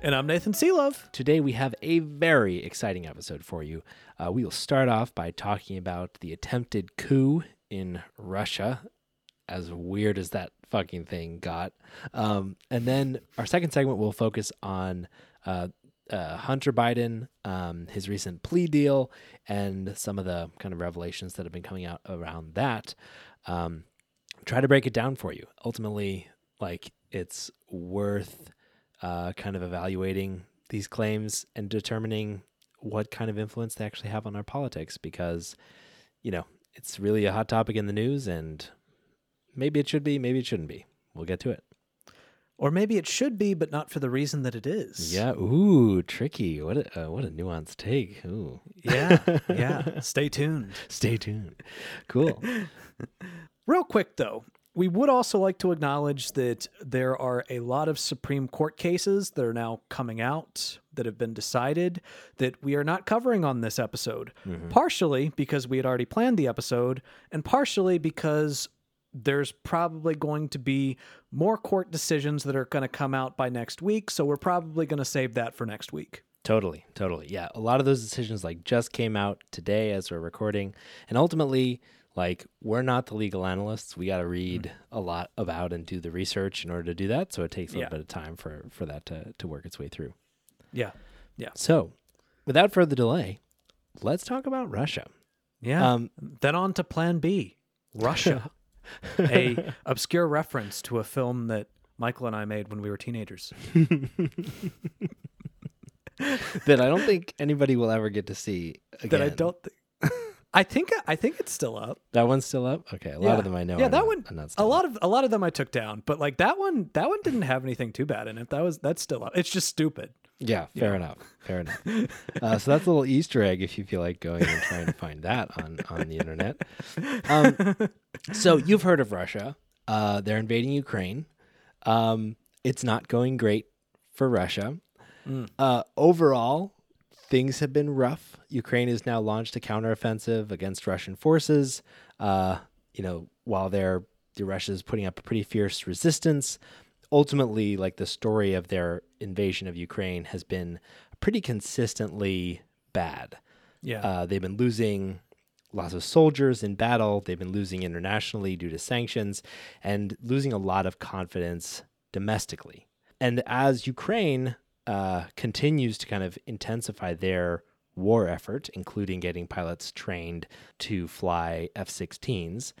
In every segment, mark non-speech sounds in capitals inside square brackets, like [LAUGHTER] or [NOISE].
And I'm Nathan Seelove. Today we have a very exciting episode for you. Uh, we will start off by talking about the attempted coup in Russia, as weird as that fucking thing got. Um, and then our second segment will focus on uh, uh, Hunter Biden, um, his recent plea deal, and some of the kind of revelations that have been coming out around that. Um, try to break it down for you. Ultimately, like it's worth uh, kind of evaluating these claims and determining what kind of influence they actually have on our politics because, you know, it's really a hot topic in the news and maybe it should be, maybe it shouldn't be. We'll get to it. Or maybe it should be, but not for the reason that it is. Yeah. Ooh, tricky. What a uh, what a nuanced take. Ooh. Yeah. [LAUGHS] Yeah. Stay tuned. Stay tuned. Cool. [LAUGHS] Real quick, though, we would also like to acknowledge that there are a lot of Supreme Court cases that are now coming out that have been decided that we are not covering on this episode. Mm-hmm. Partially because we had already planned the episode, and partially because there's probably going to be more court decisions that are going to come out by next week. So we're probably going to save that for next week. Totally, totally. Yeah, a lot of those decisions like just came out today as we're recording, and ultimately like we're not the legal analysts. We got to read mm. a lot about and do the research in order to do that. So it takes a little yeah. bit of time for for that to to work its way through. Yeah. Yeah. So without further delay let's talk about russia. Yeah. Um, then on to plan b russia. [LAUGHS] A obscure reference to a film that michael and i made when we were teenagers. [LAUGHS] That i don't think anybody will ever get to see again. [LAUGHS] that i don't think I think I think it's still up. That one's still up. Okay, a lot yeah. of them I know. Yeah, that one. a lot up. of a lot of them I took down, but like that one, that one didn't have anything too bad in it. That was that's still up. It's just stupid. Yeah, fair yeah. enough. Fair enough. [LAUGHS] Uh, so that's a little Easter egg if you feel like going and trying to find that on on the internet. Um, so you've heard of Russia? Uh, they're invading Ukraine. Um, it's not going great for Russia. Mm. Uh, overall, things have been rough. Ukraine has now launched a counteroffensive against Russian forces. Uh, you know, while they're the Russia's putting up a pretty fierce resistance. Ultimately, like the story of their invasion of Ukraine has been pretty consistently bad. Yeah, uh, they've been losing lots of soldiers in battle. They've been losing internationally due to sanctions and losing a lot of confidence domestically. And as Ukraine uh, continues to kind of intensify their war effort, including getting pilots trained to fly F 16s,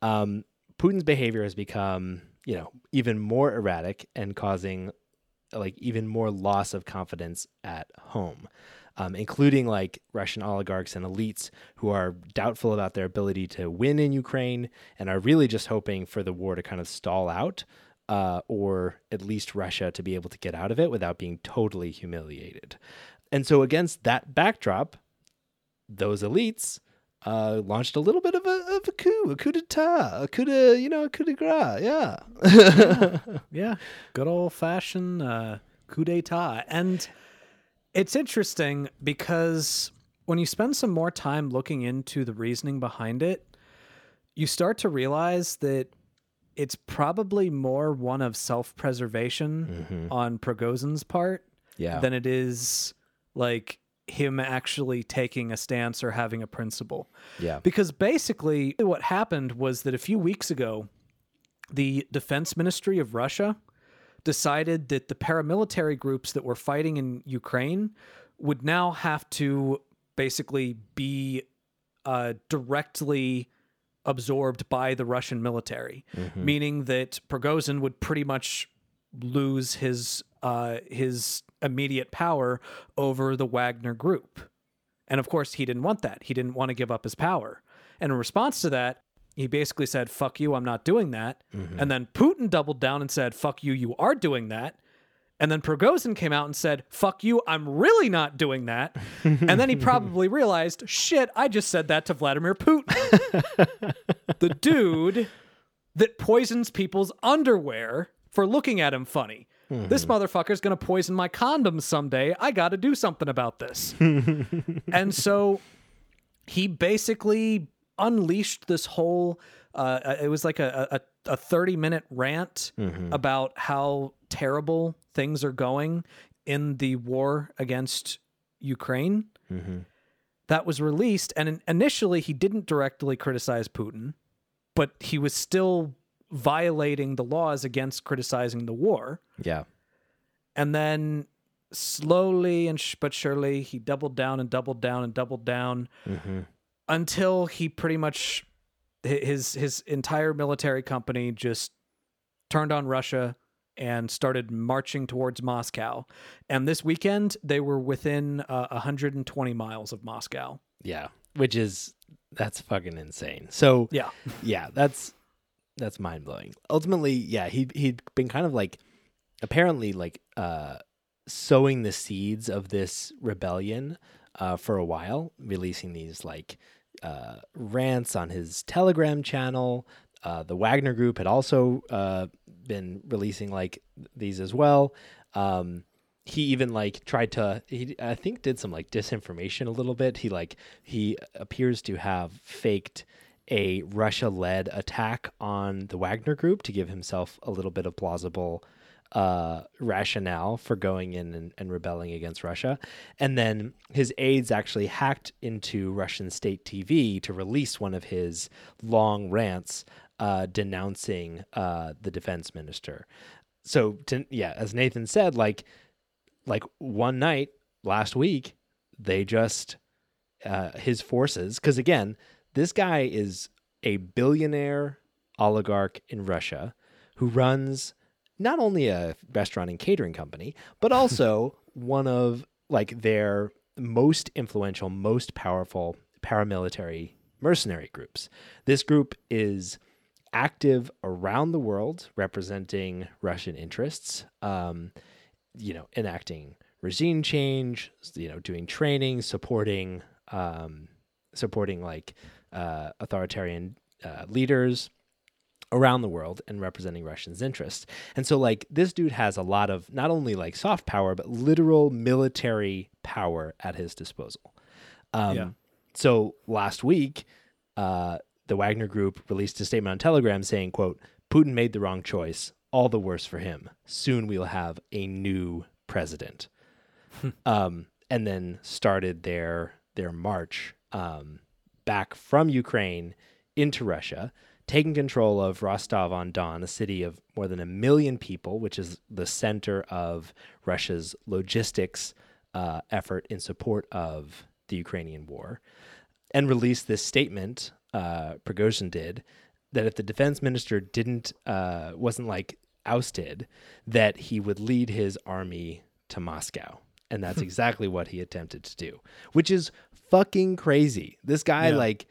um, Putin's behavior has become, you know, even more erratic and causing like even more loss of confidence at home. Um, including like Russian oligarchs and elites who are doubtful about their ability to win in Ukraine and are really just hoping for the war to kind of stall out uh, or at least Russia to be able to get out of it without being totally humiliated. And so, against that backdrop, those elites uh, launched a little bit of a, of a coup, a coup d'etat, a coup de, you know, a coup de grace. Yeah. [LAUGHS] yeah. yeah. Good old fashioned uh, coup d'etat. And it's interesting because when you spend some more time looking into the reasoning behind it, you start to realize that it's probably more one of self-preservation mm-hmm. on Prigozhin's part yeah. than it is like him actually taking a stance or having a principle. Yeah. Because basically what happened was that a few weeks ago the defense ministry of Russia decided that the paramilitary groups that were fighting in Ukraine would now have to basically be uh, directly absorbed by the Russian military, mm-hmm. meaning that Prigozhin would pretty much lose his uh, his immediate power over the Wagner group. And of course, he didn't want that. He didn't want to give up his power. And in response to that, he basically said, "Fuck you, I'm not doing that." Mm-hmm. And then Putin doubled down and said, "Fuck you, you are doing that." And then Prigozhin came out and said, fuck you, I'm really not doing that. and then he probably [LAUGHS] realized, shit, I just said that to Vladimir Putin. [LAUGHS] the dude that poisons people's underwear for looking at him funny. This hmm. motherfucker's gonna poison my condoms someday. I gotta do something about this. [LAUGHS] and so he basically unleashed this whole uh, uh, it was like a, a, a 30 minute rant mm-hmm. about how terrible things are going in the war against Ukraine. Mm-hmm. That was released, and initially he didn't directly criticize Putin, but he was still violating the laws against criticizing the war. Yeah. And then slowly and sh- but surely he doubled down and doubled down and doubled down mm-hmm. until he pretty much his his entire military company just turned on Russia and started marching towards Moscow. And this weekend they were within uh, 120 miles of Moscow. Yeah. Which is that's fucking insane. So Yeah. yeah, that's that's mind blowing. Ultimately, yeah, he he'd been kind of like apparently like uh sowing the seeds of this rebellion uh for a while, releasing these like uh rants on his Telegram channel. Uh the Wagner group had also uh been releasing like these as well. Um he even like tried to he i think did some like disinformation a little bit he like he appears to have faked a russia led attack on the wagner group to give himself a little bit of plausible uh rationale for going in and, and rebelling against russia and then his aides actually hacked into russian state tv to release one of his long rants uh denouncing uh the defense minister. So to, yeah as nathan said like like one night last week they just uh, his forces because again this guy is a billionaire oligarch in russia who runs not only a restaurant and catering company but [LAUGHS] also one of like their most influential most powerful paramilitary mercenary groups. This group is active around the world representing russian interests um, you know, enacting regime change, you know, doing training, supporting, um, supporting like uh, authoritarian uh, leaders around the world and representing Russians' interests. And so, like, this dude has a lot of not only like soft power, but literal military power at his disposal. Um, Yeah. So last week, uh, the Wagner Group released a statement on Telegram saying, "quote Putin made the wrong choice. All the worse for him. Soon we'll have a new president." [LAUGHS] um, and then started their their march um, back from Ukraine into Russia, taking control of Rostov on Don, a city of more than a million people, which is the center of Russia's logistics uh, effort in support of the Ukrainian war, and released this statement. Uh, Prigozhin did that if the defense minister didn't uh, wasn't like ousted, that he would lead his army to Moscow. And that's exactly what he attempted to do, which is fucking crazy. This guy Yeah. like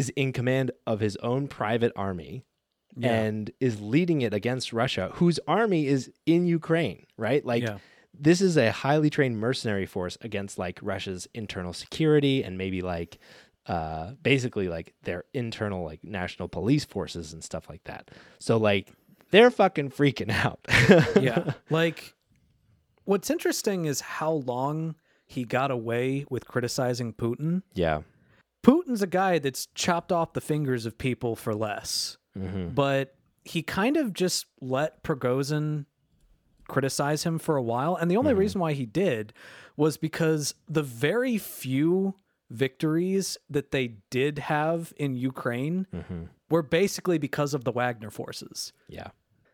is in command of his own private army Yeah. and is leading it against Russia, whose army is in Ukraine, right? Like Yeah. this is a highly trained mercenary force against like Russia's internal security and maybe like uh basically like their internal like national police forces and stuff like that. So like they're fucking freaking out. [LAUGHS] yeah. Like, what's interesting is how long he got away with criticizing Putin. yeah. Putin's a guy that's chopped off the fingers of people for less, Mm-hmm. but he kind of just let Prigozhin criticize him for a while. And the only reason why he did was because the very few victories that they did have in Ukraine mm-hmm. were basically because of the Wagner forces. Yeah.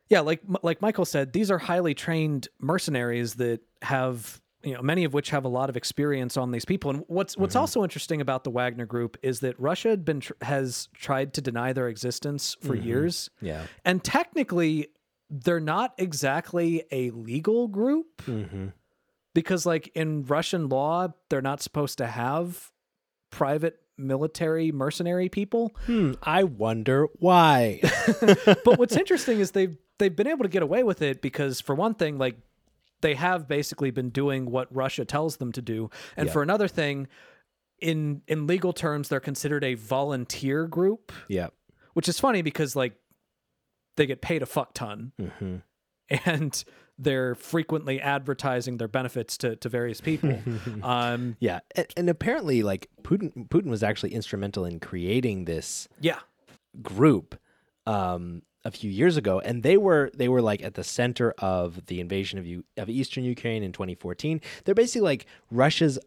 Yeah, like like Michael said, these are highly trained mercenaries that have you know many of which have a lot of experience on these people. And what's what's mm-hmm. also interesting about the Wagner Group is that Russia had been tr- has tried to deny their existence for mm-hmm. years, Yeah. and technically they're not exactly a legal group Mm-hmm. because like in Russian law they're not supposed to have private military mercenary people. Hmm. I wonder why. [LAUGHS] [LAUGHS] but what's interesting is they've they've been able to get away with it because for one thing, like they have basically been doing what Russia tells them to do. And Yeah. for another thing, in in legal terms, they're considered a volunteer group, Yeah. which is funny because like they get paid a fuck ton hmm and they're frequently advertising their benefits to, to various people. [LAUGHS] um, Yeah, and, and apparently, like Putin, Putin was actually instrumental in creating this yeah, group um, a few years ago, and they were they were like at the center of the invasion of U- of eastern Ukraine in 2014. They're basically like Russia's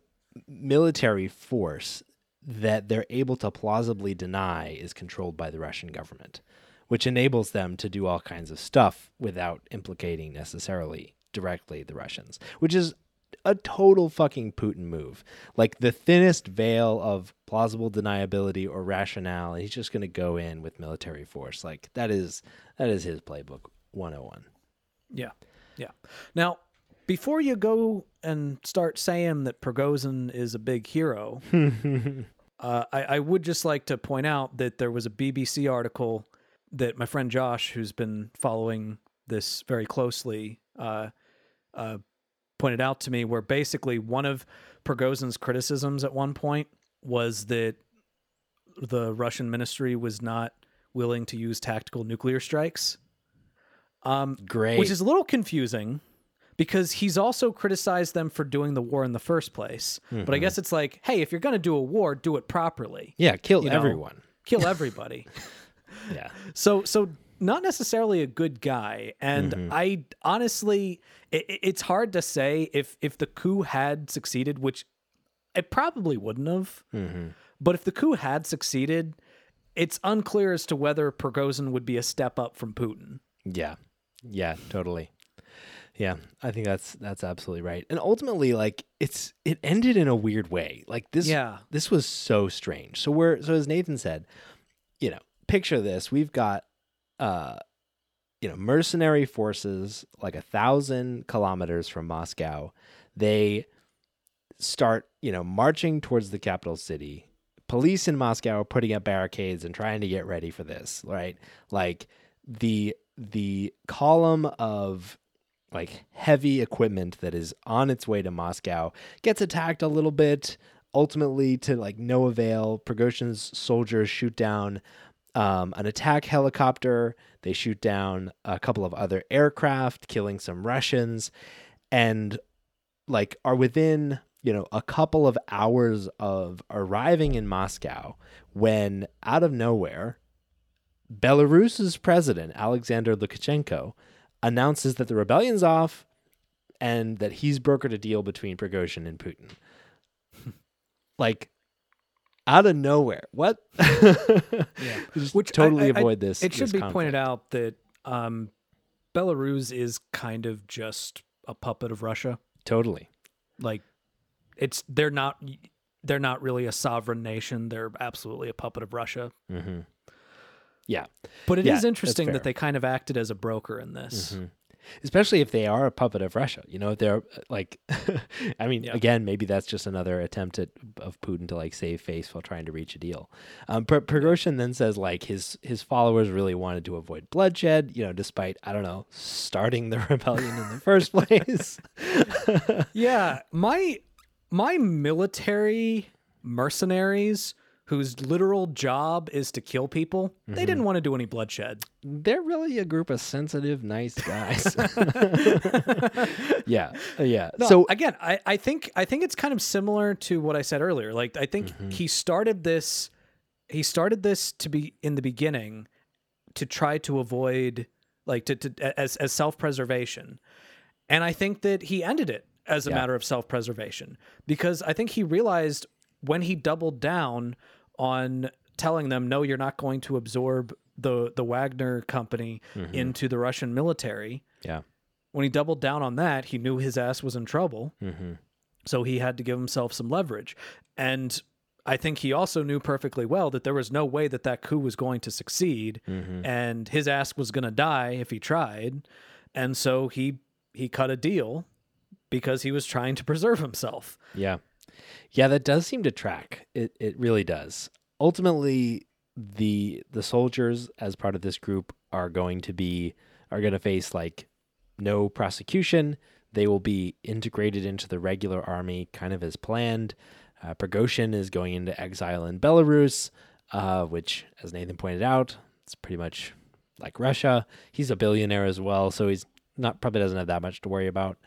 military force that they're able to plausibly deny is controlled by the Russian government, which enables them to do all kinds of stuff without implicating necessarily directly the Russians, which is a total fucking Putin move. Like the thinnest veil of plausible deniability or rationale, he's just going to go in with military force. Like that is that is his playbook 101. yeah, yeah. Now, before you go and start saying that Prigozhin is a big hero, [LAUGHS] uh, I, I would just like to point out that there was a BBC article that my friend Josh, who's been following this very closely, uh, uh, pointed out to me, where basically one of Prigozhin's criticisms at one point was that the Russian ministry was not willing to use tactical nuclear strikes. Um, Great. which is a little confusing because he's also criticized them for doing the war in the first place. But I guess it's like, hey, if you're going to do a war, do it properly. yeah, kill you know, everyone. Kill [LAUGHS] everybody. Yeah. so so not necessarily a good guy and I honestly it, it's hard to say if if the coup had succeeded which it probably wouldn't have. Mhm. But if the coup had succeeded, it's unclear as to whether Prigozhin would be a step up from Putin. Yeah. Yeah, totally. Yeah, I think that's that's absolutely right. And ultimately like it's it ended in a weird way. Like this Yeah. this was so strange. So we're so as Nathan said, you know, picture this. We've got uh you know, mercenary forces like a thousand kilometers from Moscow. They start, you know, marching towards the capital city. Police in Moscow are putting up barricades and trying to get ready for this, right? Like the the column of like heavy equipment that is on its way to Moscow gets attacked a little bit, ultimately to like no avail. Prigozhin's soldiers shoot down um, an attack helicopter. They shoot down a couple of other aircraft, killing some Russians, and like are within you know a couple of hours of arriving in Moscow when out of nowhere Belarus's president Alexander Lukashenko announces that the rebellion's off and that he's brokered a deal between Prigozhin and Putin. [LAUGHS] like out of nowhere. What? [LAUGHS] Yeah. Just Which totally I- I- avoid this. It should this be conflict. pointed out that um, Belarus is kind of just a puppet of Russia. Totally. Like, it's they're not they're not really a sovereign nation. They're absolutely a puppet of Russia. hmm Yeah. But it is Yeah, that's interesting that they kind of acted as a broker in this. Mhm. Especially if they are a puppet of Russia, you know, they're uh, like, [LAUGHS] I mean, Yeah. again, maybe that's just another attempt at, of Putin to like save face while trying to reach a deal. Um, Pr- Prigozhin then says like his his followers really wanted to avoid bloodshed, you know, despite I don't know starting the [LAUGHS] rebellion in the first place. [LAUGHS] Yeah, my my military mercenaries whose literal job is to kill people, Mm-hmm. they didn't want to do any bloodshed. they're really a group of sensitive, nice guys. [LAUGHS] [LAUGHS] yeah, yeah. No, so again, I, I think I think it's kind of similar to what I said earlier. Like I think Mm-hmm. he started this he started this to be in the beginning to try to avoid like to, to as as self-preservation. And I think that he ended it as a Yeah. matter of self-preservation because I think he realized when he doubled down on telling them no you're not going to absorb the the Wagner company Mm-hmm. into the Russian military yeah, when he doubled down on that, he knew his ass was in trouble. hmm So he had to give himself some leverage. And I think he also knew perfectly well that there was no way that that coup was going to succeed hmm and his ass was going to die if he tried. And so he he cut a deal because he was trying to preserve himself. Yeah. Yeah, that does seem to track. It it really does. Ultimately, the the soldiers as part of this group are going to be are going to face like no prosecution. They will be integrated into the regular army, kind of as planned. Uh, Prigozhin is going into exile in Belarus, uh, which, as Nathan pointed out, it's pretty much like Russia. He's a billionaire as well, so he's not probably doesn't have that much to worry about.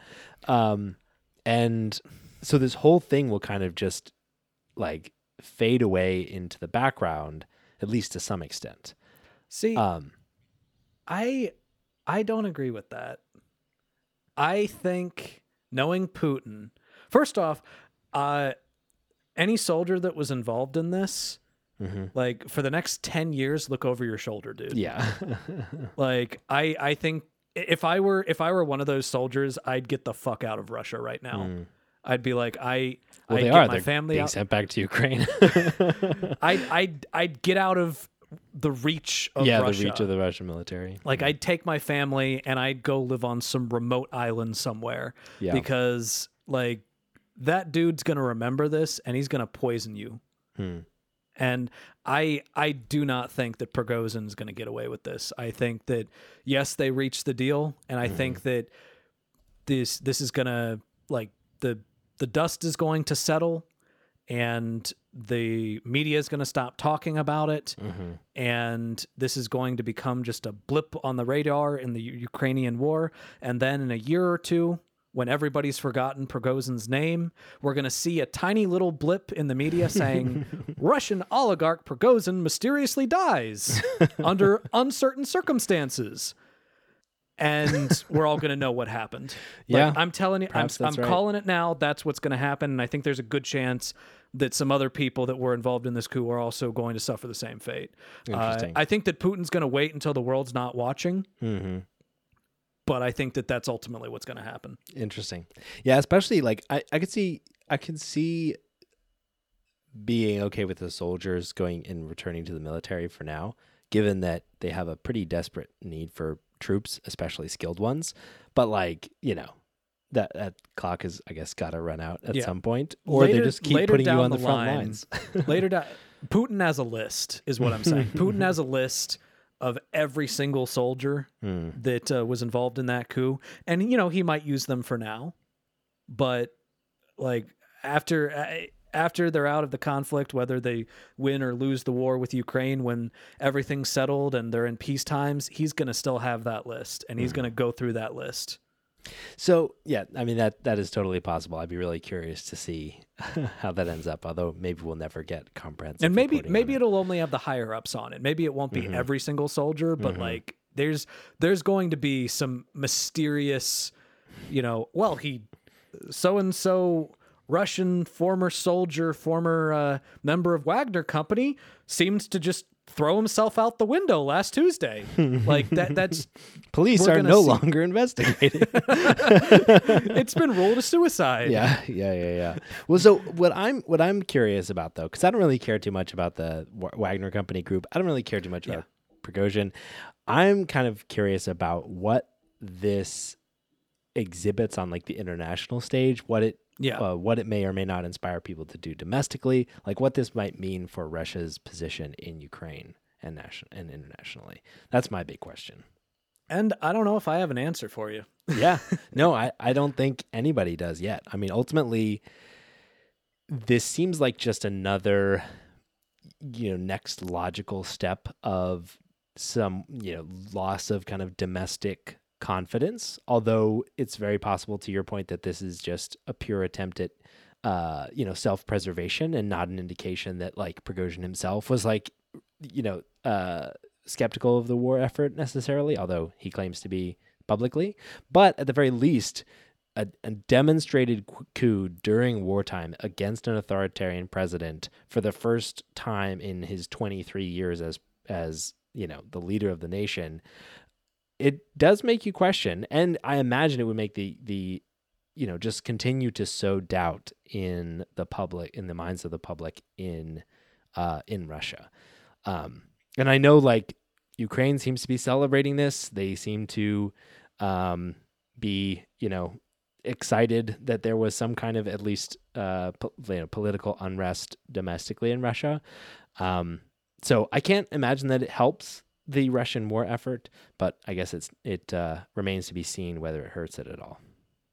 Um, and so this whole thing will kind of just like fade away into the background, at least to some extent. See, Um, I I don't agree with that. I think knowing Putin, first off, uh, any soldier that was involved in this, mhm. like for the next ten years, look over your shoulder, dude. yeah, [LAUGHS] Like I I think if I were if I were one of those soldiers, I'd get the fuck out of Russia right now. Mm. I'd be like I well, I'd they get are. my They're family being out. sent back to Ukraine. [LAUGHS] I'd [LAUGHS] I'd I'd get out of the reach of yeah, Russia. the reach of the Russian military. Like I'd take my family and I'd go live on some remote island somewhere Yeah. because like that dude's going to remember this and he's going to poison you. Hmm. And I I do not think that Prigozhin's going to get away with this. I think that yes, they reached the deal and I think that this this is going to like the the dust is going to settle and the media is going to stop talking about it Mhm. and this is going to become just a blip on the radar in the U- Ukrainian war. And then in a year or two, when everybody's forgotten Prigozhin's name, we're going to see a tiny little blip in the media [LAUGHS] saying Russian oligarch Prigozhin mysteriously dies [LAUGHS] under uncertain circumstances. And we're all going to know what happened. [LAUGHS] Like, Yeah, I'm telling you, I'm, I'm right. calling it now. That's what's going to happen. And I think there's a good chance that some other people that were involved in this coup are also going to suffer the same fate. Uh, Interesting. I think that Putin's going to wait until the world's not watching, Mhm. but I think that that's ultimately what's going to happen. Interesting. Yeah, especially like I, I could see I can see being okay with the soldiers going and returning to the military for now, given that they have a pretty desperate need for troops, especially skilled ones. But like, you know, that that clock is I guess gotta run out at Yeah. some point. Or they just keep putting you on the, the front line, lines. [LAUGHS] Later, down, Putin has a list, is what I'm saying. [LAUGHS] Putin has a list of every single soldier Hmm. that uh, was involved in that coup, and you know he might use them for now, but like after uh, after they're out of the conflict, whether they win or lose the war with Ukraine, when everything's settled and they're in peace times, he's gonna still have that list, and he's gonna go through that list. So yeah, I mean that that is totally possible. I'd be really curious to see [LAUGHS] how that ends up. Although maybe we'll never get comprehensive. and maybe maybe it. it'll only have the higher ups on it. Maybe it won't be Mhm. every single soldier, but Mhm. like there's there's going to be some mysterious, you know, well he so and so Russian former soldier, former uh, member of Wagner Company seems to just throw himself out the window last Tuesday. [LAUGHS] like that that's police we're no see- longer investigating. [LAUGHS] it's been ruled a suicide. yeah, yeah, yeah, yeah. Well, so what I'm what I'm curious about though, because I don't really care too much about the Wa- Wagner Company group. I don't really care too much about Prigozhin. I'm kind of curious about what this exhibits on like the international stage. What it Yeah. uh, what it may or may not inspire people to do domestically, like what this might mean for Russia's position in Ukraine and national and internationally. That's my big question. And I don't know if I have an answer for you. [LAUGHS] Yeah. no, I, I don't think anybody does yet. I mean, ultimately, this seems like just another, you know, next logical step of some, you know, loss of kind of domestic confidence. Although it's very possible, to your point, that this is just a pure attempt at, uh, you know, self preservation and not an indication that like Prigozhin himself was like, you know, uh, skeptical of the war effort necessarily, although he claims to be publicly. But at the very least, a, a demonstrated coup during wartime against an authoritarian president for the first time in his 23 years as as you know the leader of the nation it does make you question and i imagine it would make the the you know just continue to sow doubt in the public in the minds of the public in uh in russia. Um and i know like ukraine seems to be celebrating this. They seem to um be you know excited that there was some kind of at least uh po- you know, political unrest domestically in russia. Um so i can't imagine that it helps the russian war effort but i guess it's it uh remains to be seen whether it hurts it at all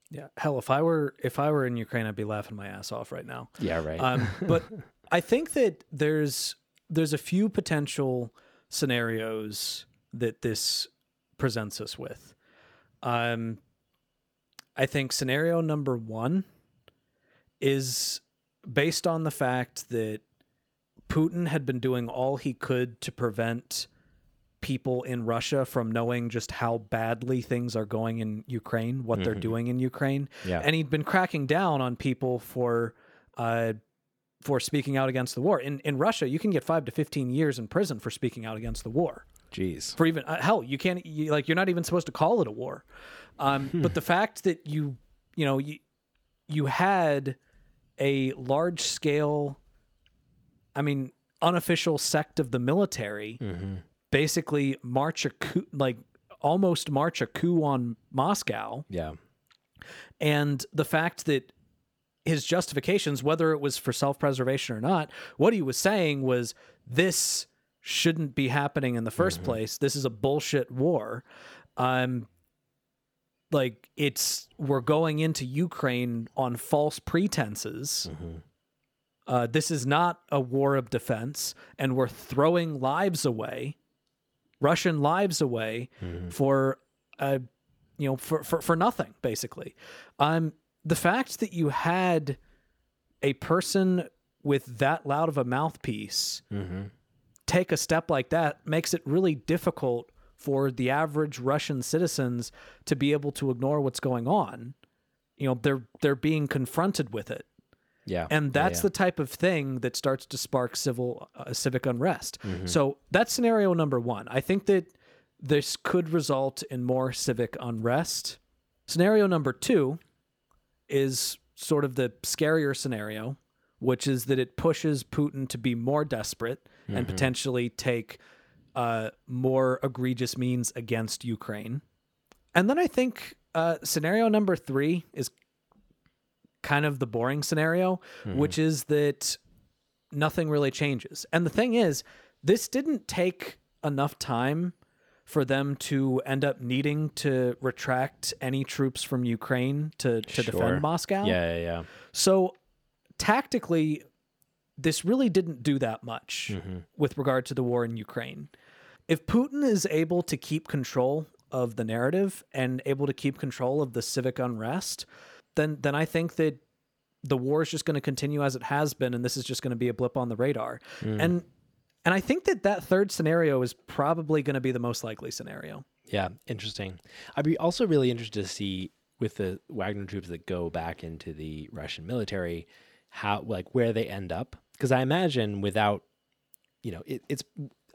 Yeah. Hell, if I were if I were in Ukraine, I'd be laughing my ass off right now. Yeah, right. Um, [LAUGHS] but I think that there's there's a few potential scenarios that this presents us with. Um, I think scenario number one is based on the fact that Putin had been doing all he could to prevent people in Russia from knowing just how badly things are going in Ukraine, what they're doing in Ukraine. Yeah. And he'd been cracking down on people for uh for speaking out against the war. In in Russia, you can get 5 to 15 years in prison for speaking out against the war Jeez. for even uh, hell you can't you, like you're not even supposed to call it a war um, but the fact that you you know you you had a large scale i mean unofficial sect of the military basically march a coup like almost march a coup on moscow Yeah. and the fact that his justifications, whether it was for self preservation or not, what he was saying was this shouldn't be happening in the 1st place. This is a bullshit war. Um, like it's we're going into Ukraine on false pretenses. Uh, this is not a war of defense, and we're throwing lives away, Russian lives away for uh, you know for, for for nothing basically. Um the fact that you had a person with that loud of a mouthpiece take a step like that makes it really difficult for the average russian citizens to be able to ignore what's going on. You know they're they're being confronted with it Yeah. and that's yeah. the type of thing that starts to spark civil uh, civic unrest. Mm-hmm. So that's scenario number one. I think that this could result in more civic unrest. Scenario number two is sort of the scarier scenario, which is that it pushes Putin to be more desperate and Mm-hmm. potentially take uh, more egregious means against Ukraine. And then I think uh, scenario number three is kind of the boring scenario, which is that nothing really changes. And the thing is, this didn't take enough time for them to end up needing to retract any troops from Ukraine to, to Sure. defend Moscow. Yeah, yeah, yeah. So tactically, this really didn't do that much Mm-hmm. with regard to the war in Ukraine. If Putin is able to keep control of the narrative and able to keep control of the civic unrest, then then I think that the war is just going to continue as it has been, and this is just going to be a blip on the radar. Mm. And and I think that that third scenario is probably going to be the most likely scenario. Yeah, interesting. I'd be also really interested to see with the Wagner troops that go back into the Russian military, how like where they end up. Because I imagine without, you know, it, it's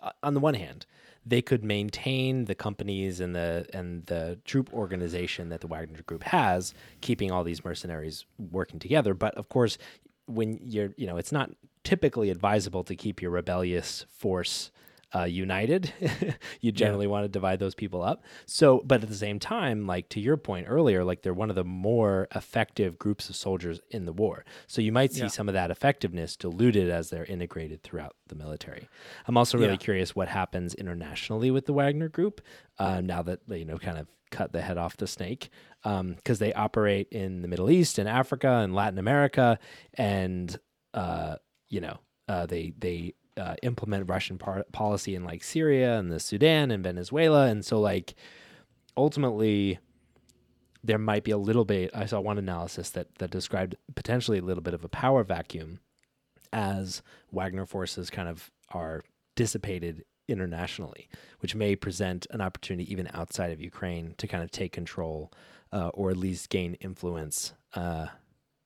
Uh, on the one hand they could maintain the companies and the and the troop organization that the Wagner Group has, keeping all these mercenaries working together. But of course, when you're, you know, it's not typically advisable to keep your rebellious force uh, united. [LAUGHS] you generally want to divide those people up. So, but at the same time, like to your point earlier, like they're one of the more effective groups of soldiers in the war. So you might see Yeah. some of that effectiveness diluted as they're integrated throughout the military. I'm also really Yeah. curious what happens internationally with the Wagner Group uh, now that they, you know, kind of cut the head off the snake because they operate in the Middle East and Africa and Latin America, and uh, you know uh, they they uh, implement Russian par- policy in like Syria and the Sudan and Venezuela, and so like ultimately there might be a little bit. I saw one analysis that that described potentially a little bit of a power vacuum as Wagner forces kind of are dissipated internationally, which may present an opportunity even outside of Ukraine to kind of take control uh, or at least gain influence uh,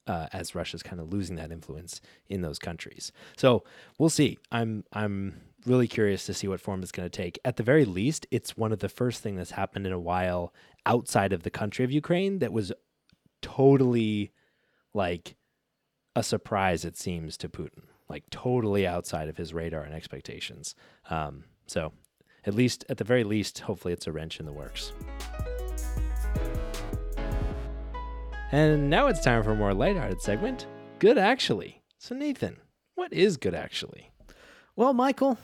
uh, as Russia's kind of losing that influence in those countries. So we'll see. I'm I'm really curious to see what form it's going to take. At the very least, it's one of the first thing that's happened in a while outside of the country of Ukraine that was totally like a surprise. It seems to Putin, like totally outside of his radar and expectations. Um, so at least, at the very least, hopefully, it's a wrench in the works. And now it's time for a more lighthearted segment. Good actually. So Nathan, what is good actually? Well, Michael,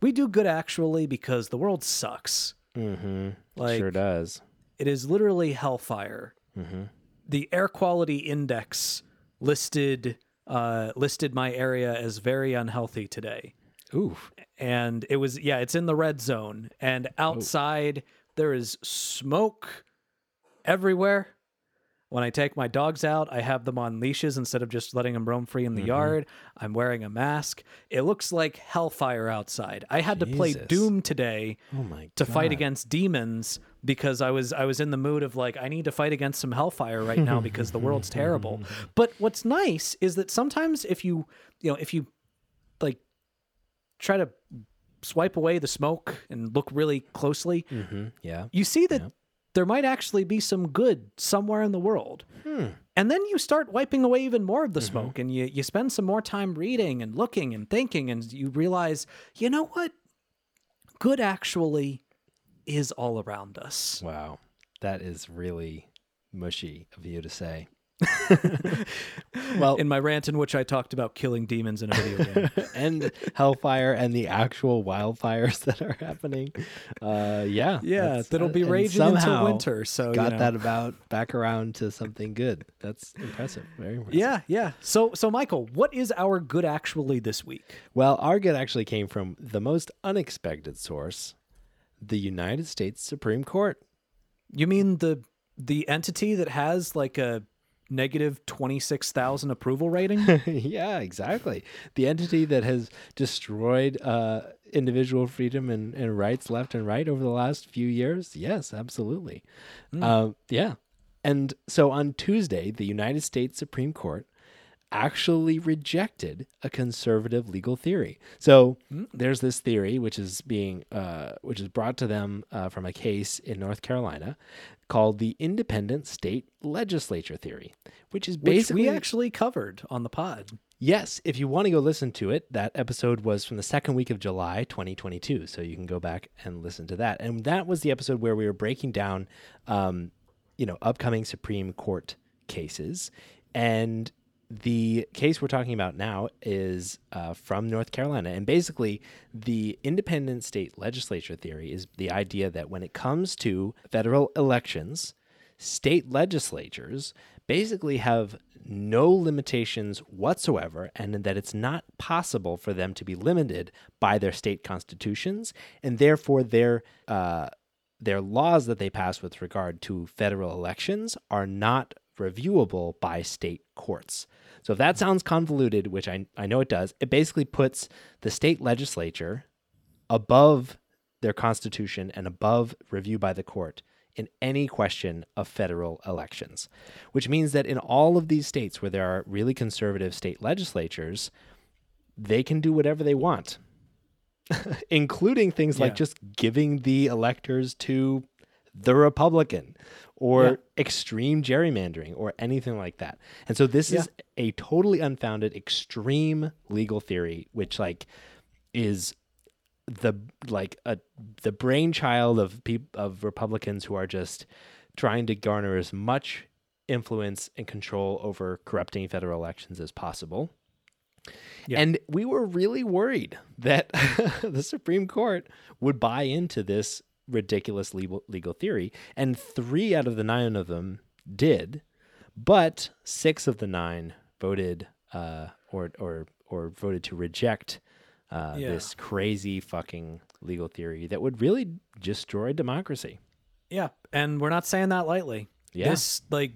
we do good actually because the world sucks. Mm-hmm. Like- sure does. It is literally hellfire. Mm-hmm. the air quality index listed uh, listed my area as very unhealthy today. Ooh. and it was yeah it's in the red zone and outside there is smoke everywhere when i take my dogs out i have them on leashes instead of just letting them roam free in the yard. I'm wearing a mask. It looks like hellfire outside. I had to play doom today Oh to fight against demons because I was I was in the mood of like I need to fight against some hellfire right now because the world's terrible. [LAUGHS] But what's nice is that sometimes if you you know if you like try to swipe away the smoke and look really closely, Mhm. Yeah. you see that there might actually be some good somewhere in the world. Hmm. And then you start wiping away even more of the smoke and you, you spend some more time reading and looking and thinking and you realize, you know what? Good actually is all around us. Wow. That is really mushy of you to say. [LAUGHS] well, In my rant in which I talked about killing demons in a video game. [LAUGHS] and hellfire and the actual wildfires [LAUGHS] that are happening. Uh, yeah, Yeah, that'll be and raging until winter. So you Got know. that about back around to something good. That's impressive. Very impressive. Yeah, yeah. So so Michael, what is our good actually this week? Well, our good actually came from the most unexpected source, the United States Supreme Court. You mean the the entity that has like a negative 26,000 approval rating? [LAUGHS] yeah, exactly. The entity that has destroyed uh, individual freedom and, and rights left and right over the last few years. Yes, absolutely. Uh, yeah. And so on Tuesday, the United States Supreme Court actually rejected a conservative legal theory. So there's this theory which is being uh, which is brought to them uh, from a case in North Carolina called the independent state legislature theory, which is Which basically we actually covered on the pod. Yes, if you want to go listen to it, that episode was from the second week of July 2022. So you can go back and listen to that. And that was the episode where we were breaking down, um, you know, upcoming Supreme Court cases. And the case we're talking about now is uh, from North Carolina. And basically, the independent state legislature theory is the idea that when it comes to federal elections, state legislatures basically have no limitations whatsoever, and that it's not possible for them to be limited by their state constitutions, and therefore their uh, their laws that they pass with regard to federal elections are not reviewable by state courts. So if that sounds convoluted, which I, I know it does, it basically puts the state legislature above their constitution and above review by the court in any question of federal elections, which means that in all of these states where there are really conservative state legislatures, they can do whatever they want, [LAUGHS] including things like just giving the electors to the Republican or Yeah. extreme gerrymandering or anything like that. And so this is a totally unfounded extreme legal theory which like is the like a the brainchild of people of Republicans who are just trying to garner as much influence and control over corrupting federal elections as possible. Yeah. And we were really worried that [LAUGHS] the Supreme Court would buy into this ridiculous legal legal theory, and three out of the nine of them did, but six of the nine voted uh, or or or voted to reject uh, Yeah. this crazy fucking legal theory that would really destroy democracy. Yeah, and we're not saying that lightly. Yeah. This like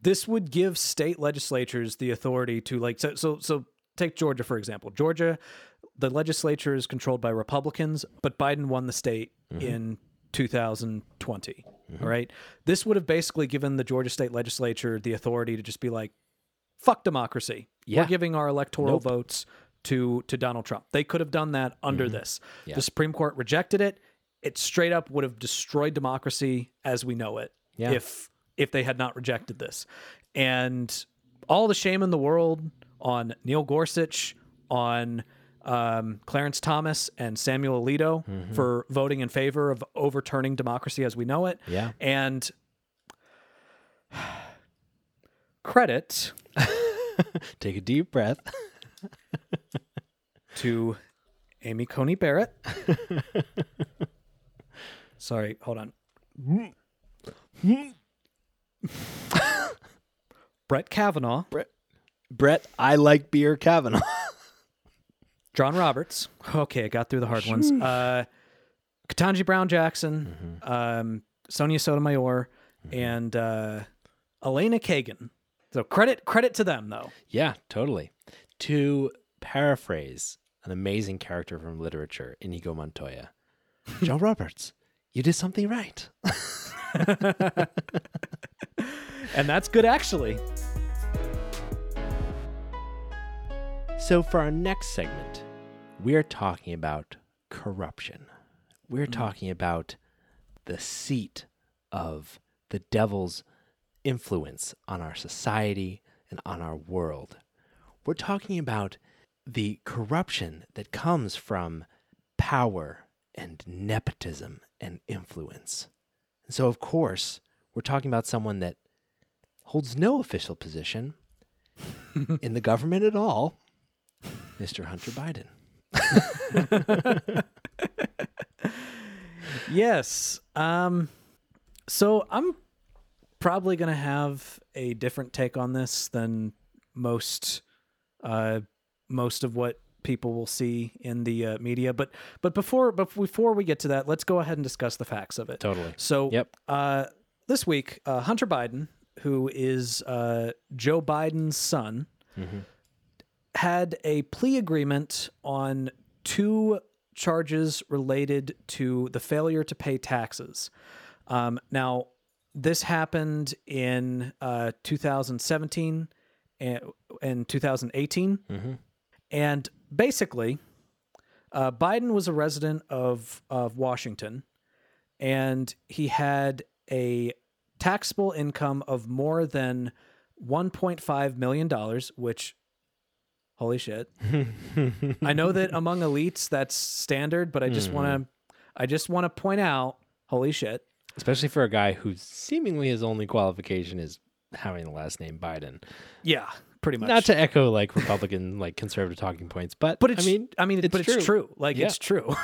this would give state legislatures the authority to like so so so take Georgia for example. Georgia the legislature is controlled by Republicans, but Biden won the state Mm-hmm. in 2020. all right? This would have basically given the Georgia state legislature the authority to just be like fuck democracy. Yeah. We're giving our electoral Nope. votes to to Donald Trump. They could have done that under this. Mm-hmm. Yeah. The Supreme Court rejected it. It straight up would have destroyed democracy as we know it Yeah. if if they had not rejected this. And all the shame in the world on Neil Gorsuch, on um, Clarence Thomas and Samuel Alito Mm-hmm. for voting in favor of overturning democracy as we know it. Yeah. And [SIGHS] credit [LAUGHS] Take a deep breath. [LAUGHS] to Amy Coney Barrett. [LAUGHS] Sorry, hold on. Brett Kavanaugh, Brett, I like beer Kavanaugh. John Roberts. Okay, I got through the hard ones. Uh, Ketanji Brown Jackson, um, Sonia Sotomayor, and uh, Elena Kagan. So credit credit to them though. yeah, totally. To paraphrase an amazing character from literature, Inigo Montoya, [LAUGHS] John Roberts, you did something right. [LAUGHS] And that's good actually. So, for our next segment, we're talking about corruption. We're mm-hmm. talking about the seat of the devil's influence on our society and on our world. We're talking about the corruption that comes from power and nepotism and influence. And so, of course, we're talking about someone that holds no official position [LAUGHS] in the government at all, Mr. Hunter Biden. [LAUGHS] Yes. Um so I'm probably going to have a different take on this than most uh most of what people will see in the uh, media but but before but before we get to that let's go ahead and discuss the facts of it. Totally. So Yep. uh this week uh Hunter Biden who is uh Joe Biden's son had a plea agreement on two charges related to the failure to pay taxes. Um, now, this happened in uh, 2017 and, and 2018. And basically, uh, Biden was a resident of, of Washington and he had a taxable income of more than $1.5 million, which Holy shit. I know that [LAUGHS] among elites that's standard, but I just want to I just want to point out holy shit. Especially for a guy who seemingly his only qualification is having the last name Biden. Yeah, pretty much. Not to echo like Republican, [LAUGHS] like conservative talking points, but but it's I mean, I mean it's but true. it's true. Like Yeah. it's true.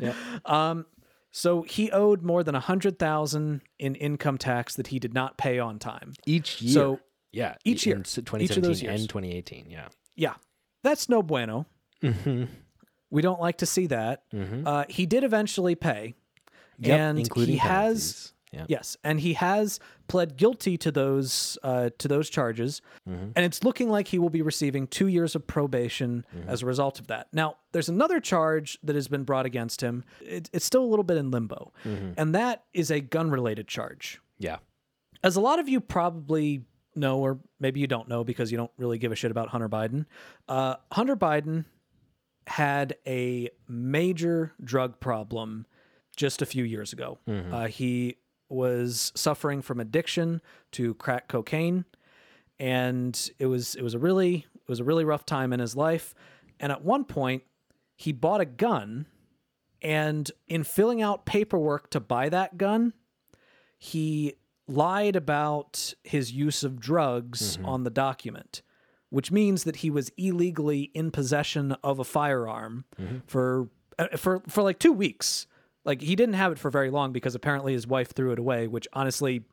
Yep. [LAUGHS] um so he owed more than a hundred thousand in income tax that he did not pay on time. each year. So yeah, each in year. Each 2017 of those years. and 2018. Yeah. Yeah. That's no bueno. Mm-hmm. We don't like to see that. Uh, he did eventually pay. Yep, and he has penalties. Yeah. Yes, and he has pled guilty to those uh, to those charges, Mm-hmm. and it's looking like he will be receiving two years of probation Mm-hmm. as a result of that. Now, there's another charge that has been brought against him. It, it's still a little bit in limbo, Mm-hmm. and that is a gun-related charge. Yeah. As a lot of you probably know, or maybe you don't know because you don't really give a shit about Hunter Biden. Uh, Hunter Biden had a major drug problem just a few years ago. Uh, he was suffering from addiction to crack cocaine, and it was it was a really it was a really rough time in his life. And at one point, he bought a gun, and in filling out paperwork to buy that gun, he lied about his use of drugs on the document, which means that he was illegally in possession of a firearm for uh, for for like 2 weeks. Like he didn't have it for very long because apparently his wife threw it away, which honestly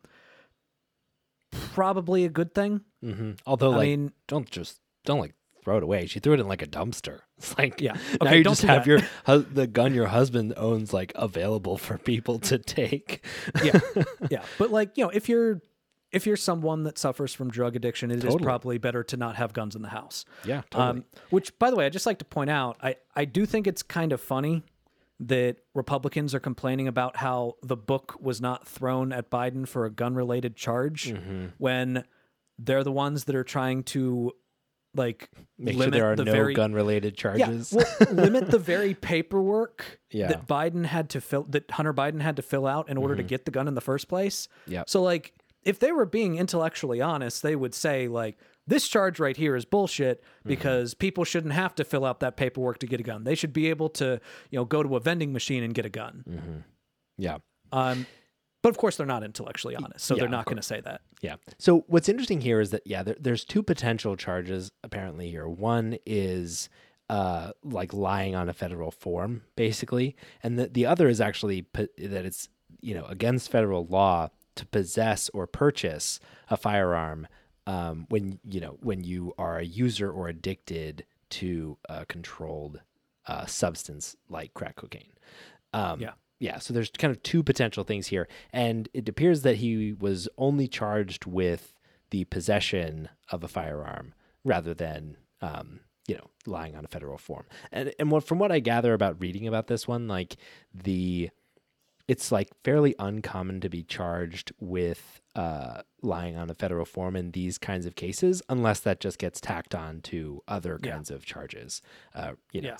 probably a good thing. hmm Although, I like, mean- don't just don't like throw it away. She threw it in like a dumpster. [LAUGHS] It's like, Yeah. now you don't just have that. your hus- the gun your husband owns like available for people to take. yeah [LAUGHS] yeah but like you know if you're if you're someone that suffers from drug addiction it is Totally. probably better to not have guns in the house yeah, totally. um, which by the way i just like to point out i i do think it's kind of funny that republicans are complaining about how the book was not thrown at biden for a gun related charge Mm-hmm. when they're the ones that are trying to like Make sure there are the no very gun related charges. yeah, well, [LAUGHS] limit the very paperwork [LAUGHS] Yeah. that Biden had to fill, that Hunter Biden had to fill out in order to get the gun in the first place. Mm-hmm. So, like, if they were being intellectually honest, they would say, like, this charge right here is bullshit Mm-hmm. because people shouldn't have to fill out that paperwork to get a gun. They should be able to, you know, go to a vending machine and get a gun. yeah. Um, but of course, they're not intellectually honest, so yeah, they're not going to say that. Yeah. So what's interesting here is that yeah, there, there's two potential charges apparently here. One is uh like lying on a federal form basically, and the the other is actually po- that it's you know against federal law to possess or purchase a firearm um, when you know when you are a user or addicted to a controlled uh, substance like crack cocaine. Um, Yeah. Yeah. So there's kind of two potential things here, and it appears that he was only charged with the possession of a firearm rather than um, you know lying on a federal form. And and what from what I gather about reading about this one, like the it's like fairly uncommon to be charged with uh, lying on a federal form in these kinds of cases, unless that just gets tacked on to other Yeah. kinds of charges. Uh, you know, Yeah.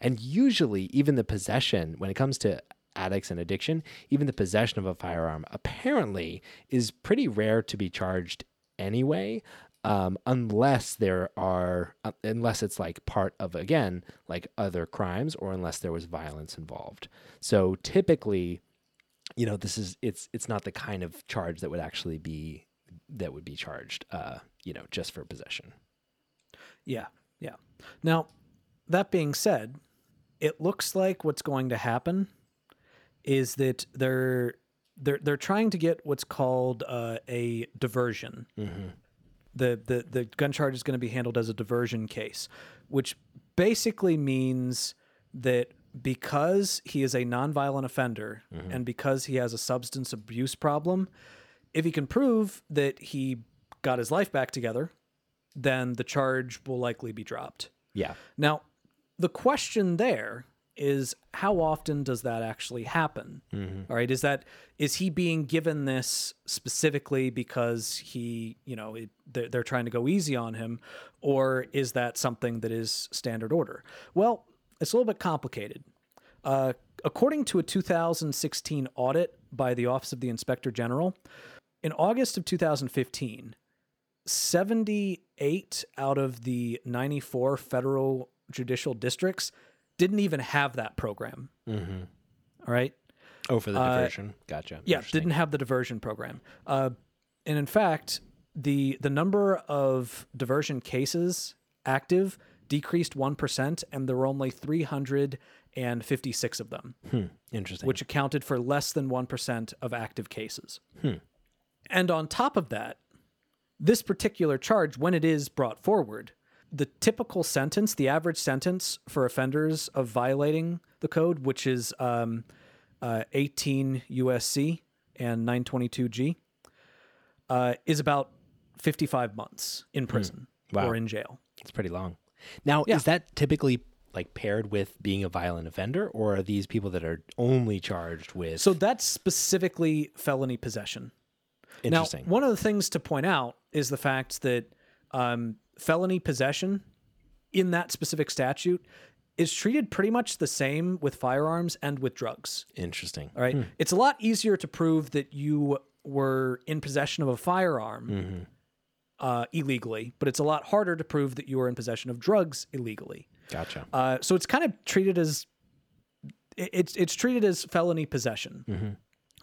and usually even the possession, when it comes to addicts and addiction, even the possession of a firearm apparently is pretty rare to be charged anyway. Um, unless there are, uh, unless it's like part of again like other crimes, or unless there was violence involved. So typically, you know, this is it's it's not the kind of charge that would actually be that would be charged, uh, you know, just for possession. Yeah, yeah. Now, that being said, it looks like what's going to happen is that they're they're they're trying to get what's called uh, a diversion. Mm-hmm. The, the the gun charge is going to be handled as a diversion case, which basically means that because he is a nonviolent offender and because he has a substance abuse problem, if he can prove that he got his life back together, then the charge will likely be dropped. Yeah. Now, the question there is how often does that actually happen? All right, is that is he being given this specifically because he, you know, it, they're, they're trying to go easy on him, or is that something that is standard order? Well, it's a little bit complicated. Uh, according to a 2016 audit by the Office of the Inspector General, in August of 2015, 78 out of the 94 federal judicial districts didn't even have that program. Mm-hmm. All right. Oh, for the diversion. gotcha. Uh, Yeah, didn't have the diversion program. Uh, and in fact, the the number of diversion cases active decreased one percent, and there were only three hundred and fifty six of them, Hmm. Interesting. which accounted for less than one percent of active cases. Hmm. And on top of that, this particular charge, when it is brought forward, the typical sentence, the average sentence for offenders of violating the code, which is um, uh, 18 USC and 922G, uh, is about 55 months in prison Wow. or in jail. It's pretty long. Now, Yeah. is that typically like paired with being a violent offender, or are these people that are only charged with? So that's specifically felony possession. interesting. Now, one of the things to point out is the fact that um, felony possession in that specific statute is treated pretty much the same with firearms and with drugs. interesting. All right. It's a lot easier to prove that you were in possession of a firearm Mm-hmm. uh, illegally, but it's a lot harder to prove that you were in possession of drugs illegally. Gotcha. Uh, so it's kind of treated as it's it's treated as felony possession. Mm-hmm.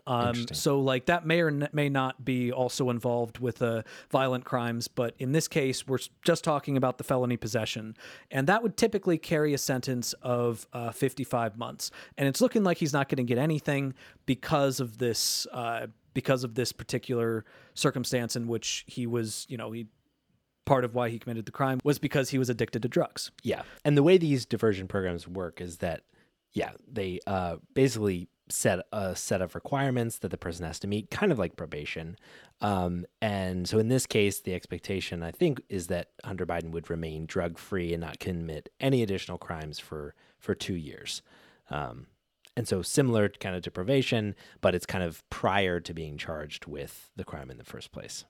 Um, so like that may or n- may not be also involved with uh, violent crimes, but in this case, we're just talking about the felony possession, and that would typically carry a sentence of uh, 55 months. And it's looking like he's not going to get anything because of this uh, because of this particular circumstance in which he was, you know, he part of why he committed the crime was because he was addicted to drugs. Yeah. And the way these diversion programs work is that, yeah, they uh, basically set a set of requirements that the person has to meet, kind of like probation. Um, and so in this case, the expectation, I think, is that Hunter Biden would remain drug free and not commit any additional crimes for, for two years. Um, and so similar kind of to probation, but it's kind of prior to being charged with the crime in the first place.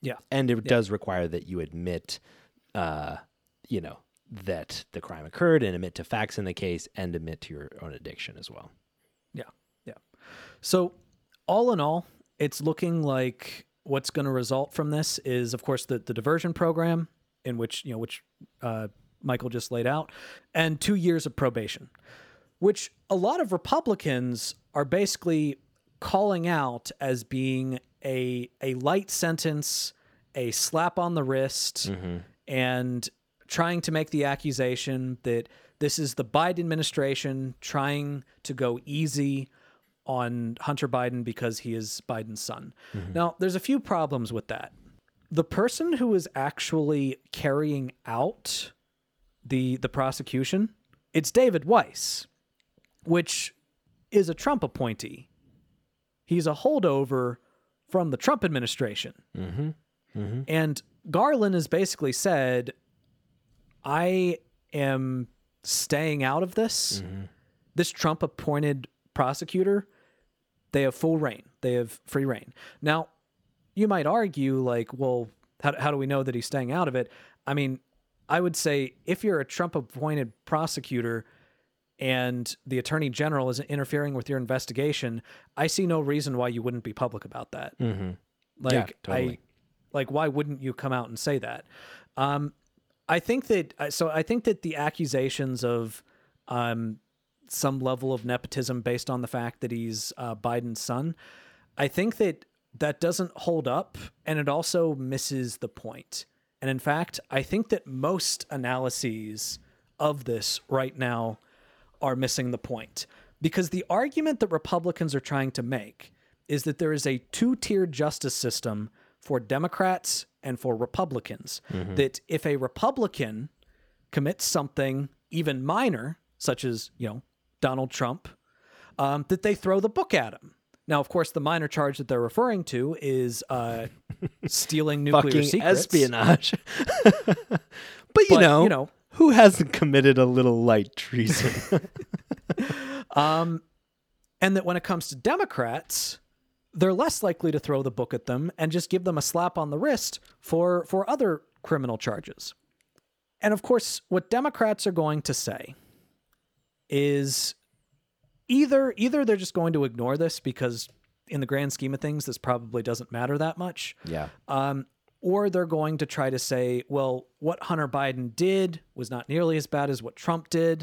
Yeah. And it does require that you admit, uh, you know, that the crime occurred and admit to facts in the case and admit to your own addiction as well. Yeah, yeah. So, all in all, it's looking like what's going to result from this is, of course, the the diversion program, in which you know which uh, Michael just laid out, and two years of probation, which a lot of Republicans are basically calling out as being a a light sentence, a slap on the wrist, and trying to make the accusation that this is the Biden administration trying to go easy on Hunter Biden because he is Biden's son. Mm-hmm. Now, there's a few problems with that. the person who is actually carrying out the the prosecution, it's David Weiss, which is a Trump appointee. He's a holdover from the Trump administration. Mm-hmm. Mm-hmm. And Garland has basically said, I am staying out of this. This Trump appointed prosecutor, they have full reign, they have free reign. Now, you might argue, like, well, how, how do we know that he's staying out of it? I mean, I would say if you're a Trump appointed prosecutor and the attorney general isn't interfering with your investigation, I see no reason why you wouldn't be public about that. Mm-hmm. Like, Yeah, totally. I, like, why wouldn't you come out and say that? Um, I think that uh, so. I think that the accusations of um, some level of nepotism based on the fact that he's uh, Biden's son, I think that that doesn't hold up, and it also misses the point. And in fact, I think that most analyses of this right now are missing the point because the argument that Republicans are trying to make is that there is a two tier justice system for Democrats and for Republicans. That if a Republican commits something even minor, such as, you know, Donald Trump, um, that they throw the book at him. Now, of course, the minor charge that they're referring to is uh, [LAUGHS] stealing nuclear Fucking secrets. espionage. [LAUGHS] but you But, know, you know, who hasn't committed a little light treason? [LAUGHS] Um, and that when it comes to Democrats, they're less likely to throw the book at them and just give them a slap on the wrist for for other criminal charges. And of course, what Democrats are going to say is either either they're just going to ignore this because in the grand scheme of things this probably doesn't matter that much. yeah. Um, or they're going to try to say, well, what Hunter Biden did was not nearly as bad as what Trump did.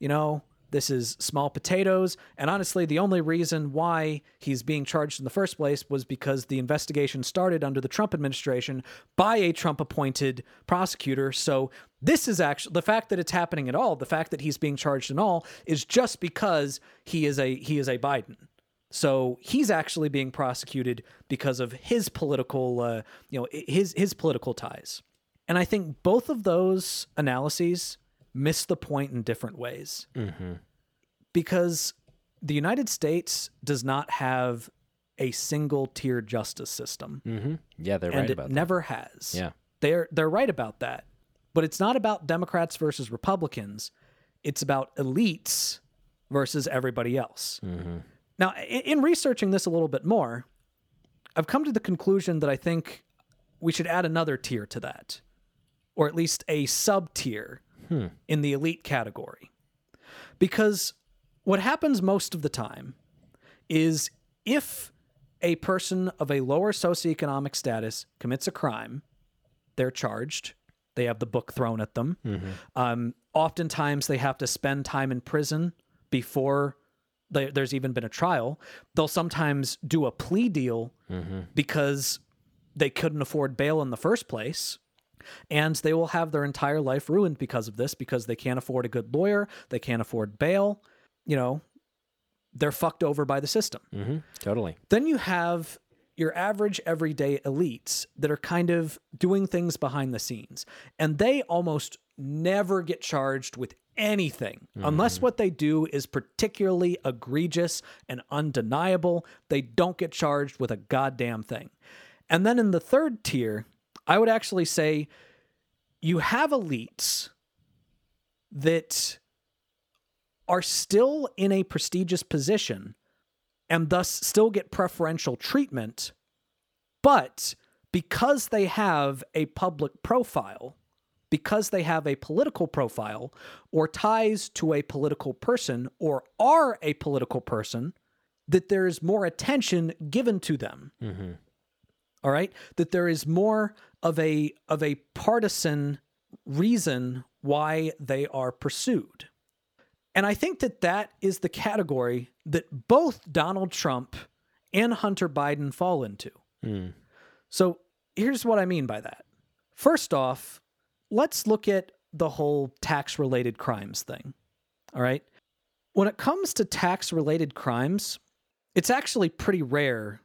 You know, this is small potatoes. And honestly, the only reason why he's being charged in the first place was because the investigation started under the Trump administration by a Trump appointed prosecutor. So this is actually the fact that it's happening at all, the fact that he's being charged and all is just because he is a he is a Biden. So he's actually being prosecuted because of his political, uh, you know, his his political ties. And I think both of those analyses miss the point in different ways. Because the United States does not have a single tier justice system, Mm-hmm. Yeah, they're and right it about that. never has. Yeah. they're they're right about that. But it's not about Democrats versus Republicans. It's about elites versus everybody else. Now, i- in researching this a little bit more, I've come to the conclusion that I think we should add another tier to that, or at least a sub tier in the elite category. Because what happens most of the time is if a person of a lower socioeconomic status commits a crime, they're charged. They have the book thrown at them. Um, oftentimes, they have to spend time in prison before they, there's even been a trial. They'll sometimes do a plea deal because they couldn't afford bail in the first place. And they will have their entire life ruined because of this, because they can't afford a good lawyer, they can't afford bail. You know, they're fucked over by the system. Mm-hmm. Totally. Then you have your average everyday elites that are kind of doing things behind the scenes, and they almost never get charged with anything unless what they do is particularly egregious and undeniable. They don't get charged with a goddamn thing. And then in the third tier, I would actually say you have elites that are still in a prestigious position and thus still get preferential treatment, but because they have a public profile, because they have a political profile or ties to a political person or are a political person, that there is more attention given to them. Mm-hmm. All right? That there is more of a of a partisan reason why they are pursued. And I think that that is the category that both Donald Trump and Hunter Biden fall into. Hmm. So here's what I mean by that. First off, let's look at the whole tax related crimes thing. All right. When it comes to tax related crimes, it's actually pretty rare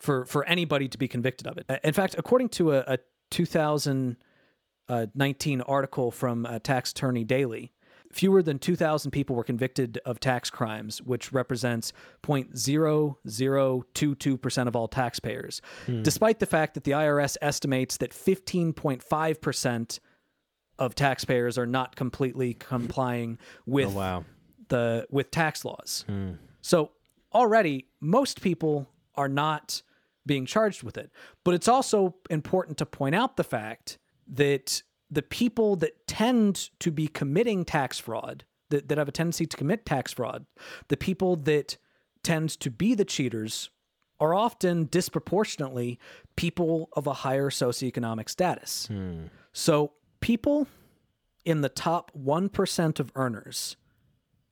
for for anybody to be convicted of it. In fact, according to a, a 2019 article from uh, Tax Attorney Daily, fewer than 2,000 people were convicted of tax crimes, which represents 0.0022% of all taxpayers, despite the fact that the IRS estimates that 15.5% of taxpayers are not completely complying with Oh, wow. the with tax laws. So already most people are not being charged with it. But it's also important to point out the fact that the people that tend to be committing tax fraud, that, that have a tendency to commit tax fraud, the people that tend to be the cheaters are often disproportionately people of a higher socioeconomic status. Hmm. So people in the top 1% of earners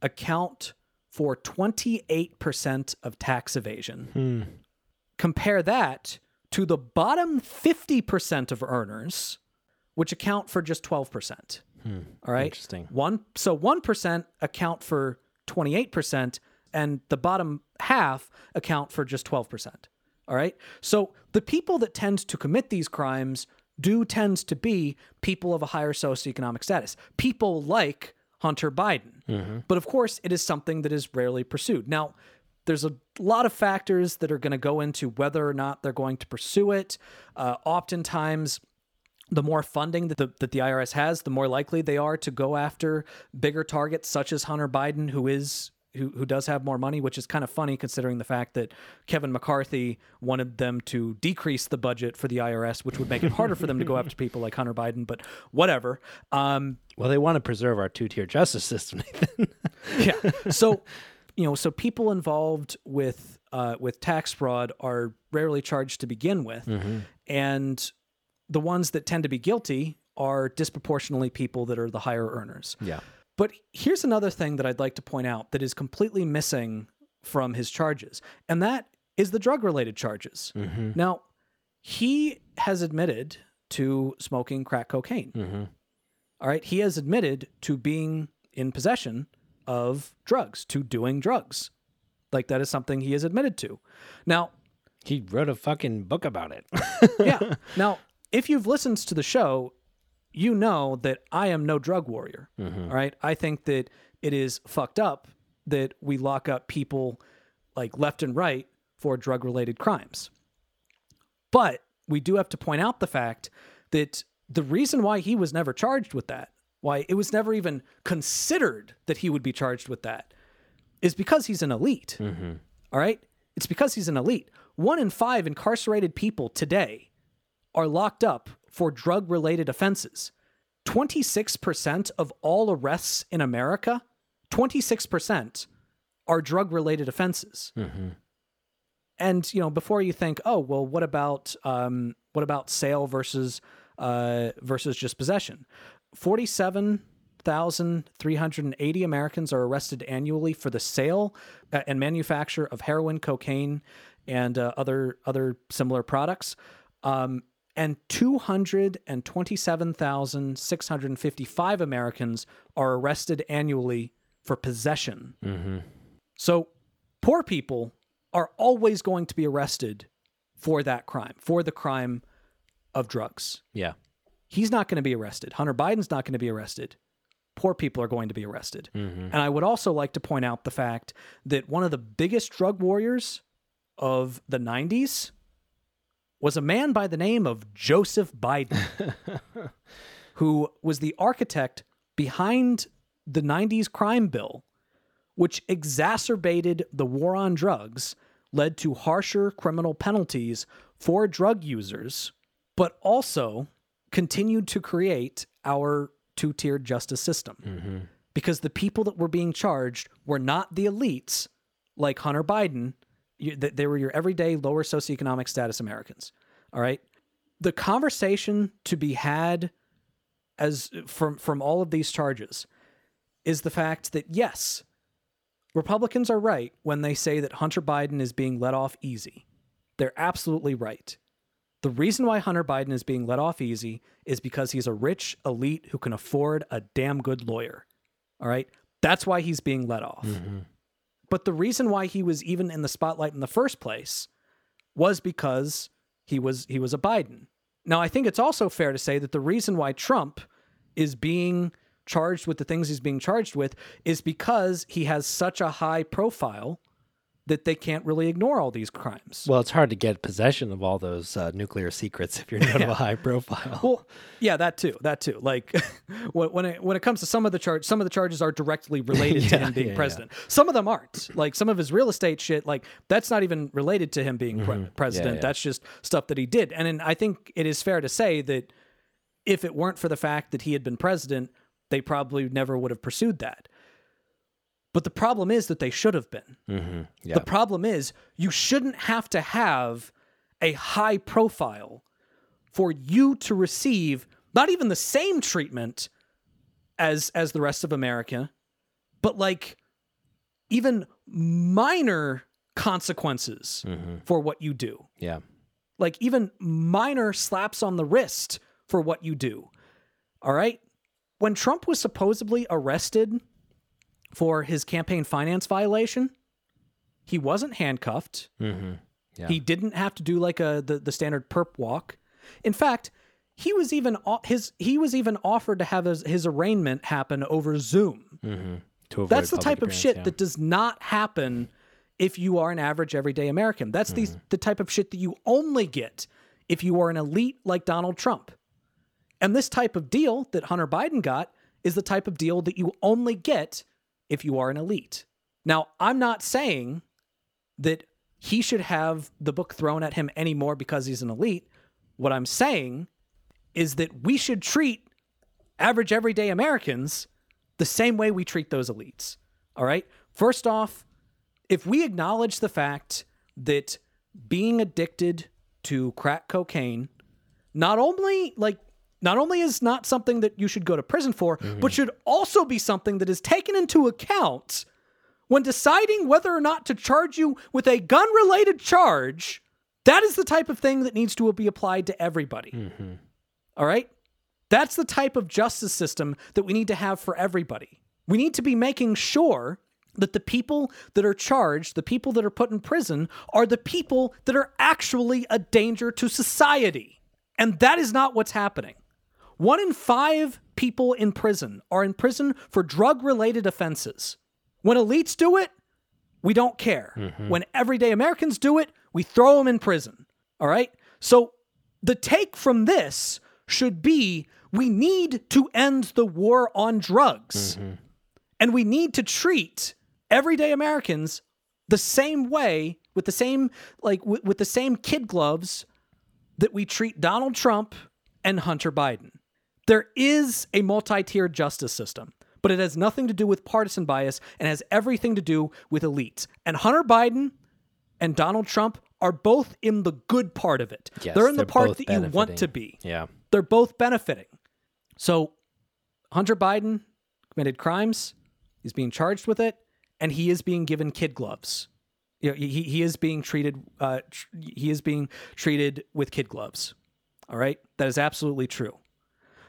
account for 28% of tax evasion. Hmm. Compare that to the bottom 50% of earners, which account for just 12%. All right. Interesting. One so 1% account for 28% and the bottom half account for just 12%. All right? So the people that tend to commit these crimes do tends to be people of a higher socioeconomic status. People like Hunter Biden. Mm-hmm. But of course, it is something that is rarely pursued. Now, there's a lot of factors that are going to go into whether or not they're going to pursue it. Uh, oftentimes, the more funding that the, that the IRS has, the more likely they are to go after bigger targets such as Hunter Biden, who is who, who does have more money, which is kind of funny considering the fact that Kevin McCarthy wanted them to decrease the budget for the IRS, which would make it harder for them to go after people like Hunter Biden. But whatever. Um, Well, they want to preserve our two tier justice system, [LAUGHS] Nathan. yeah. So, you know, so people involved with uh, with tax fraud are rarely charged to begin with, mm-hmm. and the ones that tend to be guilty are disproportionately people that are the higher earners. yeah. But here's another thing that I'd like to point out that is completely missing from his charges, and that is the drug related charges. Mm-hmm. Now, he has admitted to smoking crack cocaine. Mm-hmm. All right. He has admitted to being in possession of drugs, to doing drugs. Like that is something he has admitted to. Now, He wrote a fucking book about it. [LAUGHS] yeah. Now, if you've listened to the show, you know that I am no drug warrior. all right. I think that it is fucked up that we lock up people like left and right for drug related crimes. But we do have to point out the fact that the reason why he was never charged with that, why it was never even considered that he would be charged with that, is because he's an elite. All right? It's because he's an elite. One in five incarcerated people today are locked up for drug related offenses. 26% of all arrests in America, 26% are drug related offenses. And you know, before you think, oh well, what about um, what about sale versus uh, versus just possession? Forty-seven thousand three hundred and eighty Americans are arrested annually for the sale uh, and manufacture of heroin, cocaine, and uh, other other similar products. Um, and 227,655 Americans are arrested annually for possession. So poor people are always going to be arrested for that crime, for the crime of drugs. yeah. He's not going to be arrested. Hunter Biden's not going to be arrested. Poor people are going to be arrested. Mm-hmm. And I would also like to point out the fact that one of the biggest drug warriors of the 90s was a man by the name of Joseph Biden, [LAUGHS] who was the architect behind the 90s crime bill, which exacerbated the war on drugs, led to harsher criminal penalties for drug users, but also continued to create our two tiered justice system. Mm-hmm. Because the people that were being charged were not the elites like Hunter Biden, they were your everyday lower socioeconomic status Americans. All right. The conversation to be had as from from all of these charges is the fact that yes, Republicans are right when they say that Hunter Biden is being let off easy. They're absolutely right. The reason why Hunter Biden is being let off easy is because he's a rich elite who can afford a damn good lawyer. All right? That's why he's being let off. Mm-hmm. But the reason why he was even in the spotlight in the first place was because he was he was a Biden. Now, I think it's also fair to say that the reason why Trump is being charged with the things he's being charged with is because he has such a high profile that they can't really ignore all these crimes. Well, it's hard to get possession of all those uh, nuclear secrets if you're not of a [LAUGHS] high profile. Well, yeah, that too, that too. Like [LAUGHS] when when it, when it comes to some of the charge, some of the charges are directly [LAUGHS] related to him being yeah, yeah. president. Some of them aren't. Like some of his real estate shit, like that's not even related to him being pre- president. Mm-hmm. yeah. That's just stuff that he did. And, and I think it is fair to say that if it weren't for the fact that he had been president, they probably never would have pursued that. But the problem is that they should have been. Mm-hmm. Yeah. The problem is you shouldn't have to have a high profile for you to receive not even the same treatment as as the rest of America, but like even minor consequences for what you do. yeah. Like even minor slaps on the wrist for what you do. All right? When Trump was supposedly arrested for his campaign finance violation, he wasn't handcuffed. Mm-hmm. Yeah. He didn't have to do like a the, the standard perp walk. In fact, he was even his he was even offered to have his, his arraignment happen over Zoom. Mm-hmm. That's the type of shit yeah. that does not happen if you are an average everyday American. That's the the type of shit that you only get if you are an elite like Donald Trump. And this type of deal that Hunter Biden got is the type of deal that you only get if you are an elite. Now, I'm not saying that he should have the book thrown at him anymore because he's an elite. What I'm saying is that we should treat average everyday Americans the same way we treat those elites. All right? First off, if we acknowledge the fact that being addicted to crack cocaine not only like not only is not something that you should go to prison for, but mm-hmm. should also be something that is taken into account when deciding whether or not to charge you with a gun related charge. That is the type of thing that needs to be applied to everybody. Mm-hmm. All right? That's the type of justice system that we need to have for everybody. We need to be making sure that the people that are charged, the people that are put in prison, are the people that are actually a danger to society. And that is not what's happening. One in five people in prison are in prison for drug related offenses. When elites do it, we don't care. Mm-hmm. When everyday Americans do it, we throw them in prison. All right? So the take from this should be we need to end the war on drugs. Mm-hmm. And we need to treat everyday Americans the same way with the same like with, with the same kid gloves that we treat Donald Trump and Hunter Biden. There is a multi-tiered justice system, but it has nothing to do with partisan bias and has everything to do with elites. And Hunter Biden and Donald Trump are both in the good part of it. Yes, they're in the part that you want to be. Yeah. They're both benefiting. So Hunter Biden committed crimes. He's being charged with it, and he is being given kid gloves. You know, he, he is being treated. Uh, tr- he is being treated with kid gloves. All right, that is absolutely true.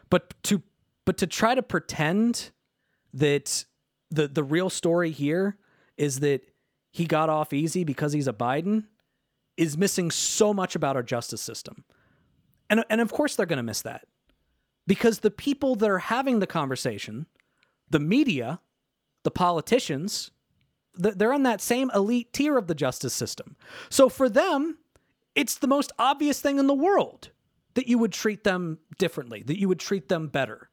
But to but to try to pretend that the the real story here is that he got off easy because he's a Biden is missing so much about our justice system. And and of course they're going to miss that. Because the people that are having the conversation, the media, the politicians, they're on that same elite tier of the justice system. So for them, it's the most obvious thing in the world that you would treat them differently, that you would treat them better.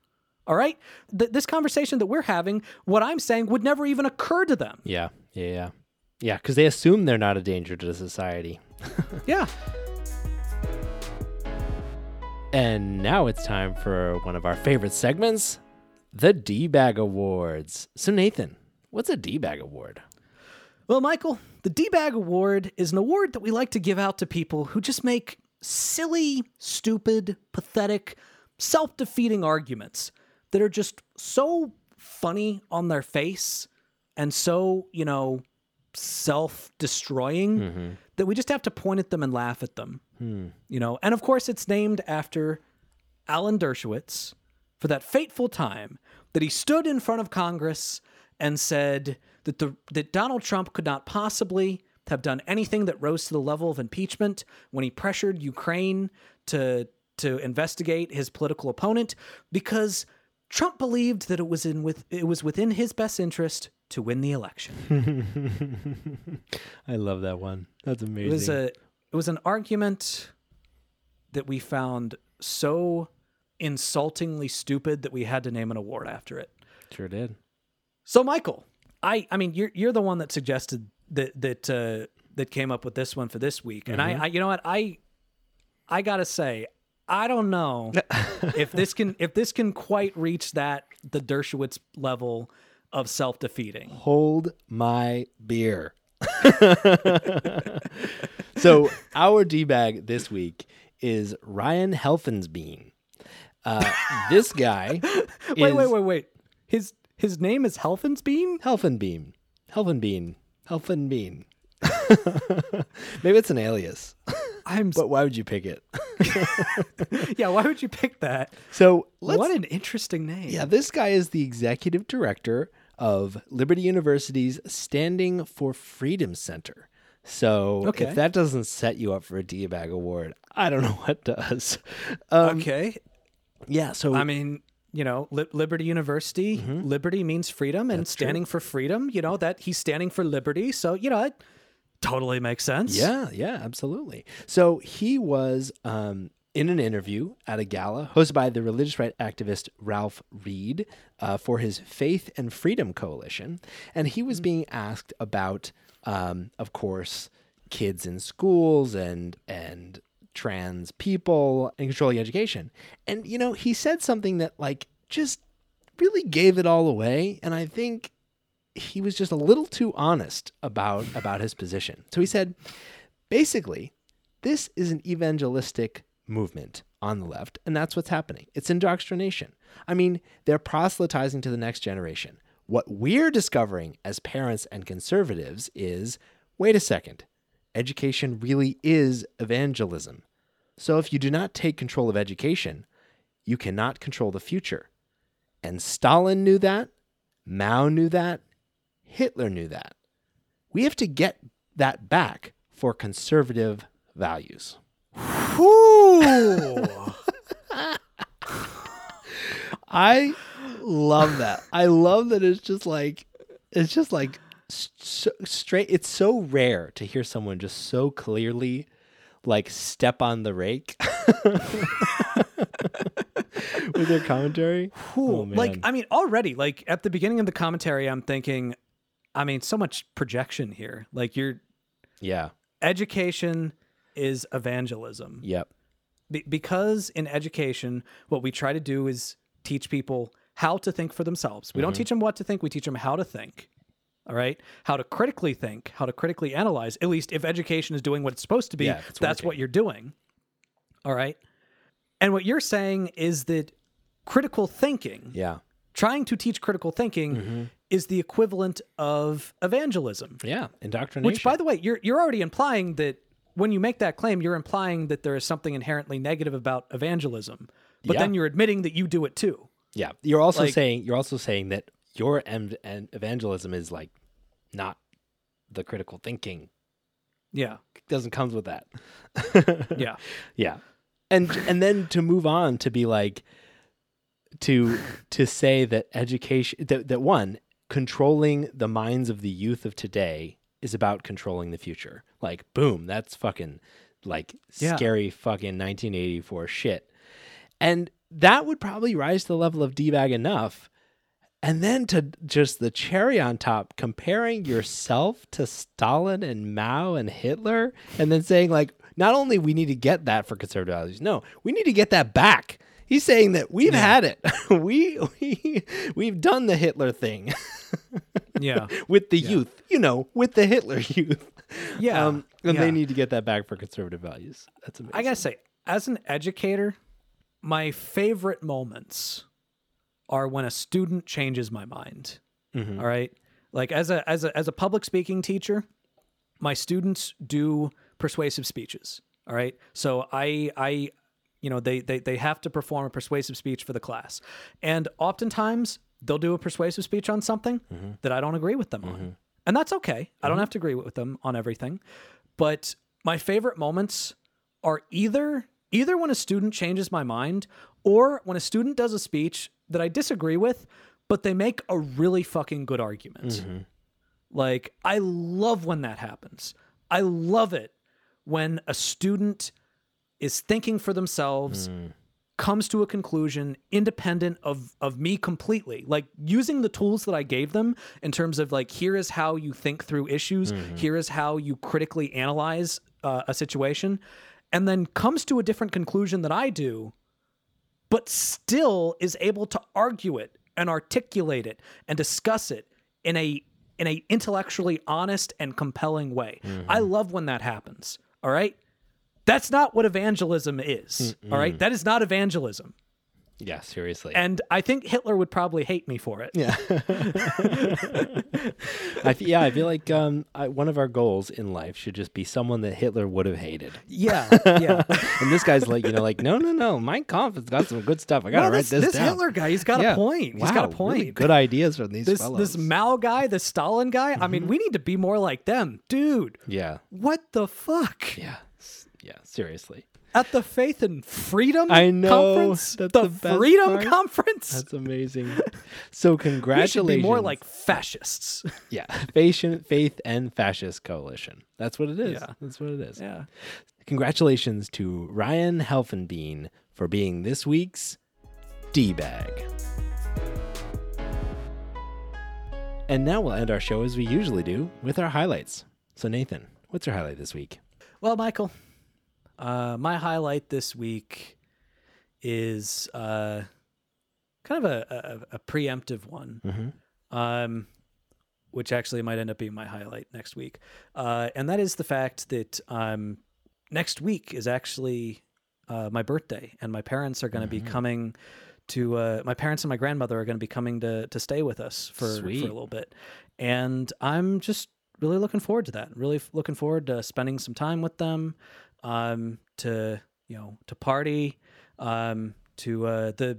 All right? Th- this conversation that we're having, what I'm saying would never even occur to them. Yeah. Yeah. Yeah. Yeah. Because they assume they're not a danger to society. [LAUGHS] Yeah. And now it's time for one of our favorite segments the D Bag Awards. So, Nathan, what's a D Bag Award? Well, Michael, the D Bag Award is an award that we like to give out to people who just make silly, stupid, pathetic, self defeating arguments that are just so funny on their face and so, you know, self destroying mm-hmm. that we just have to point at them and laugh at them. Hmm. You know, and of course, it's named after Alan Dershowitz for that fateful time that he stood in front of Congress and said that the that Donald Trump could not possibly have done anything that rose to the level of impeachment when he pressured Ukraine to to investigate his political opponent because Trump believed that it was in with it was within his best interest to win the election. [LAUGHS] I love that one. That's amazing. It was a it was an argument that we found so insultingly stupid that we had to name an award after it. sure did. So Michael, I I mean you're you're the one that suggested that that uh, that came up with this one for this week, and I, I you know what I I gotta say I don't know [LAUGHS] if this can if this can quite reach that the Dershowitz level of self defeating. Hold my beer. [LAUGHS] so our D bag this week is Ryan Helfensbean. Uh, [LAUGHS] this guy Wait, is wait, wait, wait. His his name is Helfensbeam? Helfenbeam. Helfenbean. Helfenbean. [LAUGHS] Maybe it's an alias, I'm s- but why would you pick it? [LAUGHS] yeah, why would you pick that? So let's what an interesting name. Yeah, this guy is the executive director of Liberty University's Standing for Freedom Center. So Okay. if that doesn't set you up for a D-Bag award, I don't know [LAUGHS] what does. Um, Okay. Yeah, so I mean, you know, Li- Liberty University, Mm-hmm. liberty means freedom, and standing for freedom, you know, that he's standing for liberty. So, you know, it totally makes sense. Yeah, yeah, absolutely. So he was um, in an interview at a gala hosted by the religious right activist Ralph Reed uh, for his Faith and Freedom Coalition. And he was being asked about, um, of course, kids in schools and, and, trans people and controlling education and you know he said something that like just really gave it all away and i think he was just a little too honest about about his position. So he said, basically, this is an evangelistic movement on the left, and that's what's happening. It's indoctrination. I mean, they're proselytizing to the next generation. What we're discovering as parents and conservatives is wait a second, education really is evangelism. So if you do not take control of education, you cannot control the future. And Stalin knew that, Mao knew that, Hitler knew that. We have to get that back for conservative values. [LAUGHS] I love that. I love that it's just like it's just like so straight it's so rare to hear someone just so clearly like step on the rake [LAUGHS] with their commentary. Oh, like. I mean, already, like at the beginning of the commentary, I'm thinking, I mean, so much projection here. Like, you're, yeah. education is evangelism. Yep. Be- because in education, what we try to do is teach people how to think for themselves. We Mm-hmm. don't teach them what to think, we teach them how to think. All right. How to critically think, how to critically analyze, at least if education is doing what it's supposed to be, Yeah, that's what you're doing. All right. And what you're saying is that critical thinking, Yeah. trying to teach critical thinking, Mm-hmm. is the equivalent of evangelism. Yeah. Indoctrination. Which, by the way, you're you're already implying that when you make that claim, you're implying that there is something inherently negative about evangelism. But Yeah. then you're admitting that you do it too. Yeah, you're also Like- saying you're also saying that your evangelism is like not the critical thinking. Yeah. It doesn't comes with that. [LAUGHS] Yeah. yeah, and and then to move on to be like to to say that education that that one controlling the minds of the youth of today is about controlling the future. Like boom, that's fucking like Yeah. scary fucking 1984 shit. And that would probably rise to the level of D-bag enough. And then to just the cherry on top, comparing yourself to Stalin and Mao and Hitler, and then saying, like, not only we need to get that for conservative values, no, we need to get that back. He's saying that we've had it. [LAUGHS] we we we've done the Hitler thing [LAUGHS] Yeah. with the youth, you know, with the Hitler youth. Yeah. Um, and yeah. they need to get that back for conservative values. That's amazing. I gotta say, as an educator, my favorite moments are when a student changes my mind. Mhm. All right. Like as a as a as a public speaking teacher, my students do persuasive speeches. All right. So I I you know they they they have to perform a persuasive speech for the class. And oftentimes they'll do a persuasive speech on something that I don't agree with them on. and that's okay. I Mm-hmm. don't have to agree with them on everything. But my favorite moments are either either when a student changes my mind or when a student does a speech that I disagree with, but they make a really fucking good argument. Mm-hmm. Like I love when that happens. I love it when a student is thinking for themselves, comes to a conclusion independent of of me completely. Like using the tools that I gave them in terms of like here is how you think through issues, here is how you critically analyze uh, a situation, and then comes to a different conclusion than I do, but still is able to argue it and articulate it and discuss it in a in a intellectually honest and compelling way. Mm-hmm. I love when that happens. All right? That's not what evangelism is. All right? That is not evangelism. Yeah, seriously. And I think Hitler would probably hate me for it. yeah. [LAUGHS] I fe- yeah, I feel like um, I, one of our goals in life should just be someone that Hitler would have hated. Yeah. Yeah. [LAUGHS] And this guy's like, you know, like, no, no, no, Mein Kampf has got some good stuff. I gotta No, write this, this, this down. Hitler guy, he's got Yeah. a point. He's Wow, got a point. really good ideas from these this fellows. this Mao guy, the Stalin guy. I mean, we need to be more like them, dude. yeah, What the fuck? yeah, yeah. Seriously, At the Faith and Freedom I know, conference, that's the, the best Freedom part. Conference. that's amazing. [LAUGHS] So we should congratulations. be more like fascists. [LAUGHS] yeah, Faith, Faith and Fascist Coalition. That's what it is. Yeah. That's what it is. yeah. Congratulations to Ryan Helfenbein for being this week's D bag. And now we'll end our show as we usually do with our highlights. So, Nathan, what's your highlight this week? Well, Michael, uh, my highlight this week is uh, kind of a, a, a preemptive one, Mm-hmm. um, which actually might end up being my highlight next week. Uh, and that is the fact that um, next week is actually uh, my birthday, and my parents are going to be coming to. Uh, my parents and my grandmother are going to be coming to to stay with us for for a little bit, and I'm just really looking forward to that. Really f- looking forward to spending some time with them, um, to you know to party, um, to uh, the.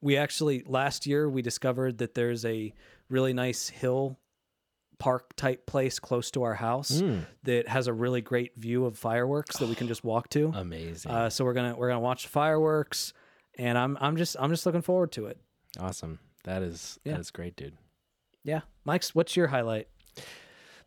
We actually last year we discovered that there's a really nice hill park type place close to our house Mm, that has a really great view of fireworks that we can just walk to. [SIGHS] amazing. Uh, so we're gonna we're gonna watch the fireworks, and I'm I'm just I'm just looking forward to it. awesome. That is Yeah. that is great, dude. Yeah, Mike's. What's your highlight?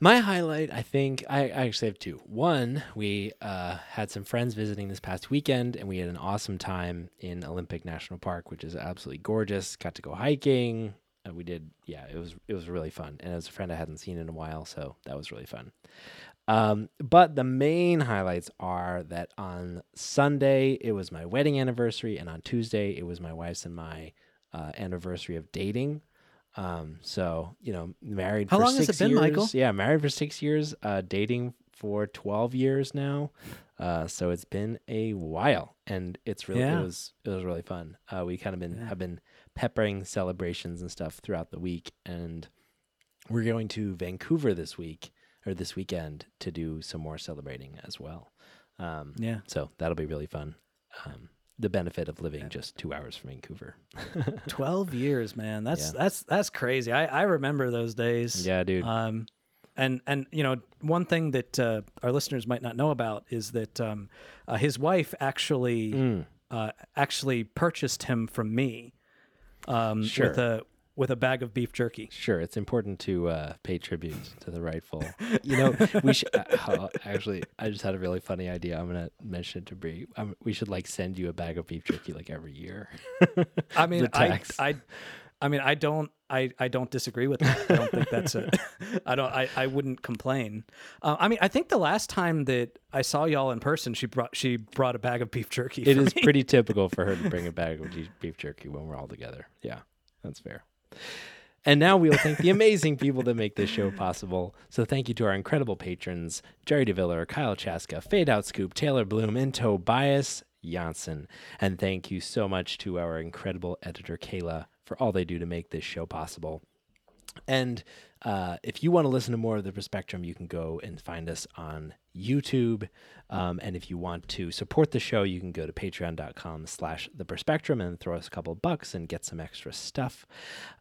My highlight, I think, I, I actually have two. One, we uh, had some friends visiting this past weekend, and we had an awesome time in Olympic National Park, which is absolutely gorgeous. Got to go hiking. And we did, yeah, it was it was really fun, and it was a friend I hadn't seen in a while, so that was really fun. Um, but the main highlights are that on Sunday it was my wedding anniversary, and on Tuesday it was my wife's and my uh, anniversary of dating. Um, so you know, married How for long has six it been, years. Michael? Yeah, married for six years. Uh, dating for twelve years now. Uh, so it's been a while, and it's really Yeah. it was it was really fun. Uh, we kind of been Yeah. have been peppering celebrations and stuff throughout the week, and we're going to Vancouver this week or this weekend to do some more celebrating as well. Um, Yeah, so that'll be really fun. Um, the benefit of living just two hours from Vancouver. [LAUGHS] twelve years, man. That's Yeah. that's that's crazy. I I remember those days. yeah, dude. Um, and and you know one thing that uh, our listeners might not know about is that um, uh, his wife actually Mm, uh, actually purchased him from me um, Sure. with a with a bag of beef jerky. sure, it's important to uh, pay tribute to the rightful. [LAUGHS] You know, we should uh, [LAUGHS] oh, actually. I just had a really funny idea. I'm gonna mention it to Bree. Um, we should like send you a bag of beef jerky like every year. [LAUGHS] I mean, I. I, I mean, I don't, I, I don't disagree with that. I don't think that's a, I don't, I, I wouldn't complain. Uh, I mean, I think the last time that I saw y'all in person, she brought, she brought a bag of beef jerky. It is me. pretty typical for her to bring a bag of beef jerky when we're all together. Yeah, that's fair. And now we'll thank the amazing people that make this show possible. So thank you to our incredible patrons, Jerry DeViller, Kyle Chaska, Fade Out Scoop, Taylor Bloom, and Tobias Janssen. And thank you so much to our incredible editor, Kayla, for all they do to make this show possible. And uh, if you want to listen to more of the Perspectrum, you can go and find us on YouTube. Um, and if you want to support the show, you can go to patreon.com slash the Perspectrum and throw us a couple bucks and get some extra stuff.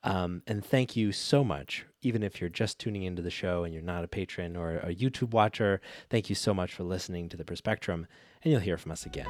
Um, and thank you so much. Even if you're just tuning into the show and you're not a patron or a YouTube watcher, thank you so much for listening to the Perspectrum. And you'll hear from us again.